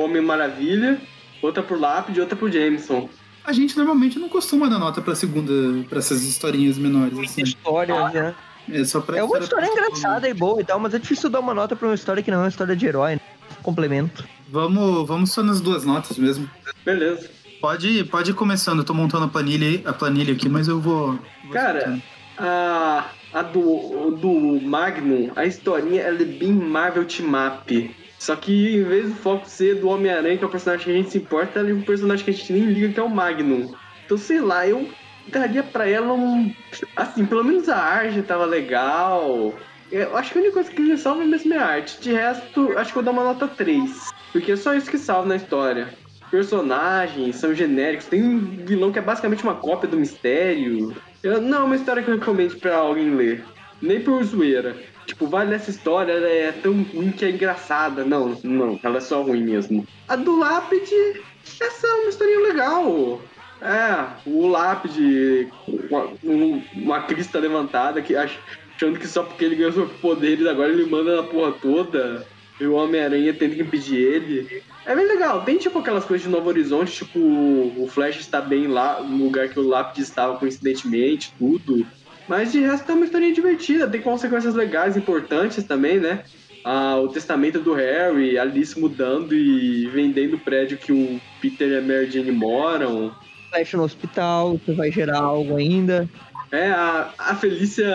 Homem Maravilha, outra pro Lápide e outra pro Jameson. A gente normalmente não costuma dar nota pra segunda, pra essas historinhas menores, assim. Histórias, né? É só pra É uma história engraçada e boa e tal, mas é difícil dar uma nota pra uma história que não é uma história de herói, né? Complemento. Vamos, vamos só nas duas notas mesmo. Beleza. Pode, pode ir começando. Eu tô montando a planilha, a planilha aqui, mas eu vou. vou Cara, escutando. A, a do, do Magnum, a historinha ela é bem Marvel Team Up. Só que em vez do foco ser do Homem-Aranha, que é o personagem que a gente se importa, ela é um personagem que a gente nem liga, que é o Magnum. Então, sei lá, eu daria pra ela um. Assim, pelo menos a arte tava legal. Eu acho que a única coisa que me salva mesmo é a arte. De resto, acho que eu dar uma nota 3. Porque é só isso que salva na história. Personagens são genéricos. Tem um vilão que é basicamente uma cópia do mistério. Eu- não é uma história que eu recomendo pra alguém ler. Nem por zoeira. Tipo, vale essa história, ela é tão ruim que é engraçada. Não, não, ela é só ruim mesmo. A do Lápide, essa é uma historinha legal. É, o Lápide, uma, um- uma crista levantada, que ach- achando que só porque ele ganhou seus poderes, agora ele manda na porra toda. E o Homem-Aranha tenta que impedir ele. É bem legal. Tem tipo aquelas coisas de Novo Horizonte, tipo, o Flash está bem lá no lugar que o Lápide estava coincidentemente, tudo. Mas de resto é uma historinha divertida, tem consequências legais, importantes também, né? Ah, o testamento do Harry, a Alice mudando e vendendo o prédio que o Peter e a Mary Jane moram. Flash no hospital, você vai gerar algo ainda. É, a, a Felícia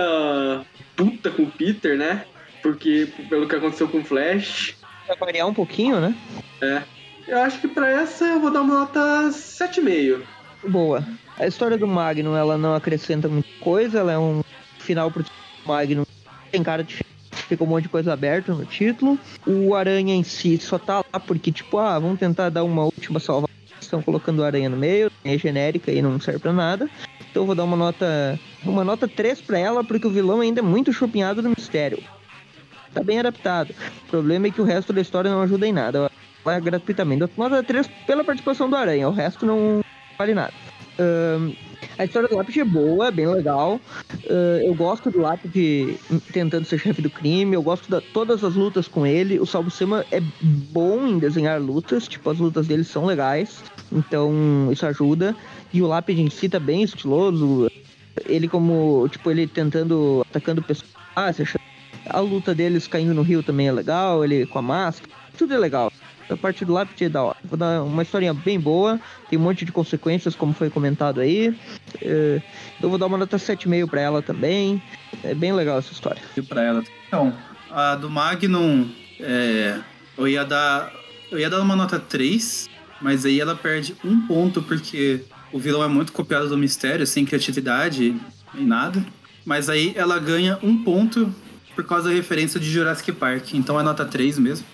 puta com o Peter, né? Porque pelo que aconteceu com o Flash. Vai variar um pouquinho, né? É. Eu acho que pra essa eu vou dar uma nota 7,5. Boa. A história do Magnum, ela não acrescenta muita coisa, ela é um final pro Magnum. Tem cara de fica um monte de coisa aberta no título. O Aranha em si só tá lá porque, tipo, ah, vamos tentar dar uma última salvação. Estão colocando o Aranha no meio, é genérica e não serve pra nada. Então vou dar uma nota. Uma nota 3 pra ela, porque o vilão ainda é muito chupinhado no mistério. Tá bem adaptado. O problema é que o resto da história não ajuda em nada. Vai gratuitamente. Nota 3 pela participação do Aranha, o resto não vale nada. Ahn, a história do Lápide é boa, é bem legal. Ah, eu gosto do Lápide tentando ser chefe do crime. Eu gosto de todas as lutas com ele. O Salvo Sema é bom em desenhar lutas. Tipo, as lutas dele são legais. Então, isso ajuda. E o Lápide em si tá bem estiloso. ele como, tipo, ele tentando, atacando pessoas, a luta deles caindo no rio também é legal, ele com a máscara, tudo é legal. A parte do lápis é da hora. Vou dar uma historinha bem boa, tem um monte de consequências, como foi comentado aí. É, eu vou dar uma nota 7,5 pra ela também. É bem legal essa história. E pra ela. Então, a do Magnum, é, eu ia dar. Eu ia dar uma nota 3, mas aí ela perde um ponto porque o vilão é muito copiado do mistério, sem criatividade nem nada. Mas aí ela ganha um ponto por causa da referência de Jurassic Park. Então é nota 3 mesmo.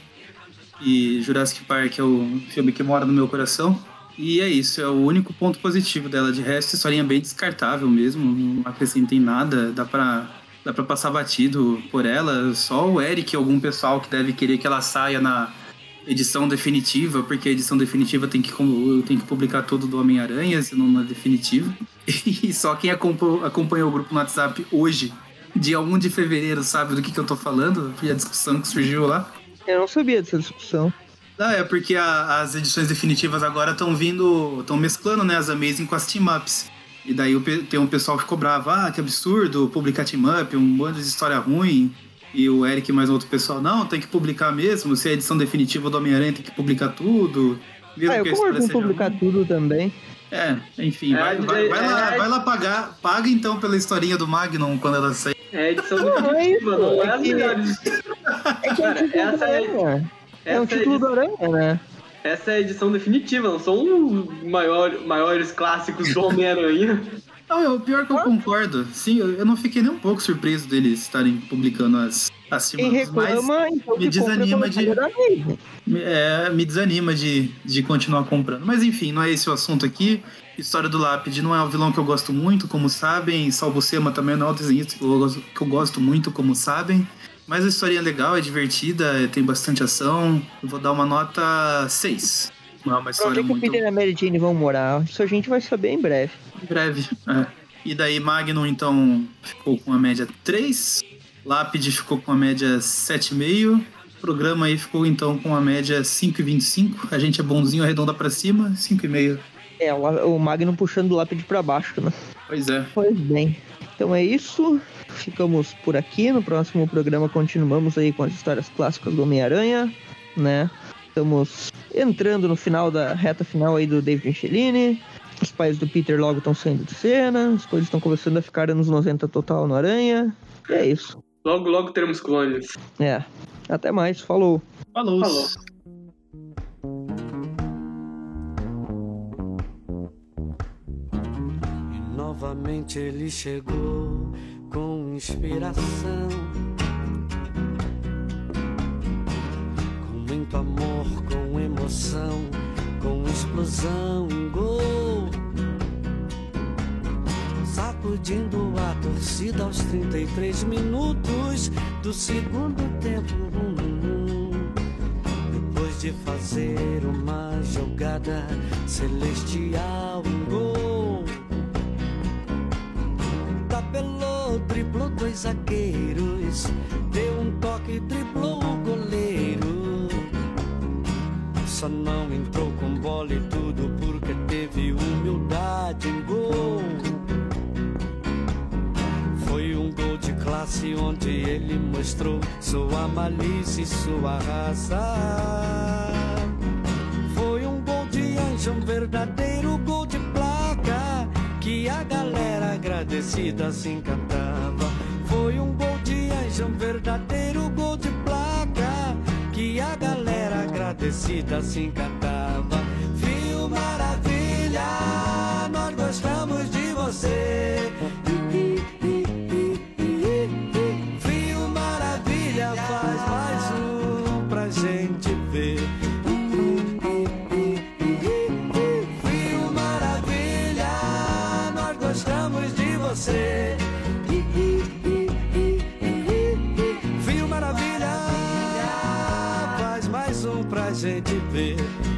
E Jurassic Park é o filme que mora no meu coração. E é isso, é o único ponto positivo dela. De resto, historinha bem descartável mesmo, não acrescentem nada, dá pra, dá pra passar batido por ela. Só o Eric e algum pessoal que deve querer que ela saia na edição definitiva, porque a edição definitiva tem que, tem que publicar tudo do Homem-Aranha, senão não é definitiva. <laughs> E só quem acompanhou o grupo no WhatsApp hoje, dia 1 de fevereiro, sabe do que, que eu tô falando, e a discussão que surgiu lá. Eu não sabia dessa discussão. Ah, é porque a, as edições definitivas agora estão vindo, estão mesclando, né, as Amazing com as team-ups. E daí tem um pessoal que cobrava, ah, que absurdo, publicar team-up, um bando de história ruim. E o Eric e mais outro pessoal, não, tem que publicar mesmo, se é a edição definitiva do Homem-Aranha tem que publicar tudo. Mesmo ah, eu concordo com publicar ruim. tudo também. É, enfim, é, vai, vai, vai, lá, é, vai lá pagar, paga então pela historinha do Magnum quando ela sair. É edição definitiva, não é as melhores. É que é Cara, essa é, é um título do Aranha, né? Essa é a edição definitiva, não são os maior, maiores clássicos do Homem-Aranha. <laughs> Não, é o pior que eu concordo. Sim, eu, eu, não fiquei nem um pouco surpreso deles estarem publicando as, as Quem reclama, então me desanima de. É, me desanima de, de continuar comprando. Mas enfim, não é esse o assunto aqui. História do Lápide não é um vilão que eu gosto muito, como sabem. Salvo Sema também não é um desenhista que eu, gosto, que eu gosto muito, como sabem. Mas a história é legal, é divertida, tem bastante ação. Eu vou dar uma nota 6. Não é uma história Onde é que muito... o Peter e a Mary Jane vão morar? Isso a gente vai saber em breve. Em breve, é. E daí Magnum, então, ficou com a média 3. Lápide ficou com a média 7,5. O programa aí ficou, então, com a média 5,25. A gente é bonzinho, arredonda para cima, 5,5. É, o Magnum puxando o lápide para baixo, né? Pois é. Pois bem. Então é isso. Ficamos por aqui. No próximo programa continuamos aí com as histórias clássicas do Homem-Aranha, né? Estamos entrando no final da reta final aí do David Michelini. Os pais do Peter logo estão saindo de cena. As coisas estão começando a ficar anos 90 total no Aranha. E é isso. Logo, logo teremos clones. É. Até mais. Falou. Falou. Falou. Novamente ele chegou com inspiração, com muito amor, com emoção, com explosão, gol. Sacudindo a torcida aos 33 minutos do segundo tempo. Depois de fazer uma jogada celestial, um gol driblou dois zagueiros, deu um toque, driblou o goleiro. Só não entrou com bola e tudo porque teve humildade em gol. Foi um gol de classe onde ele mostrou sua malícia e sua raça. Foi um gol de anjo, um verdadeiro a galera agradecida se encantava. Foi um gol de anjo, um verdadeiro gol de placa que a galera agradecida se encantava. Fio maravilha, nós gostamos de você. Gente ver.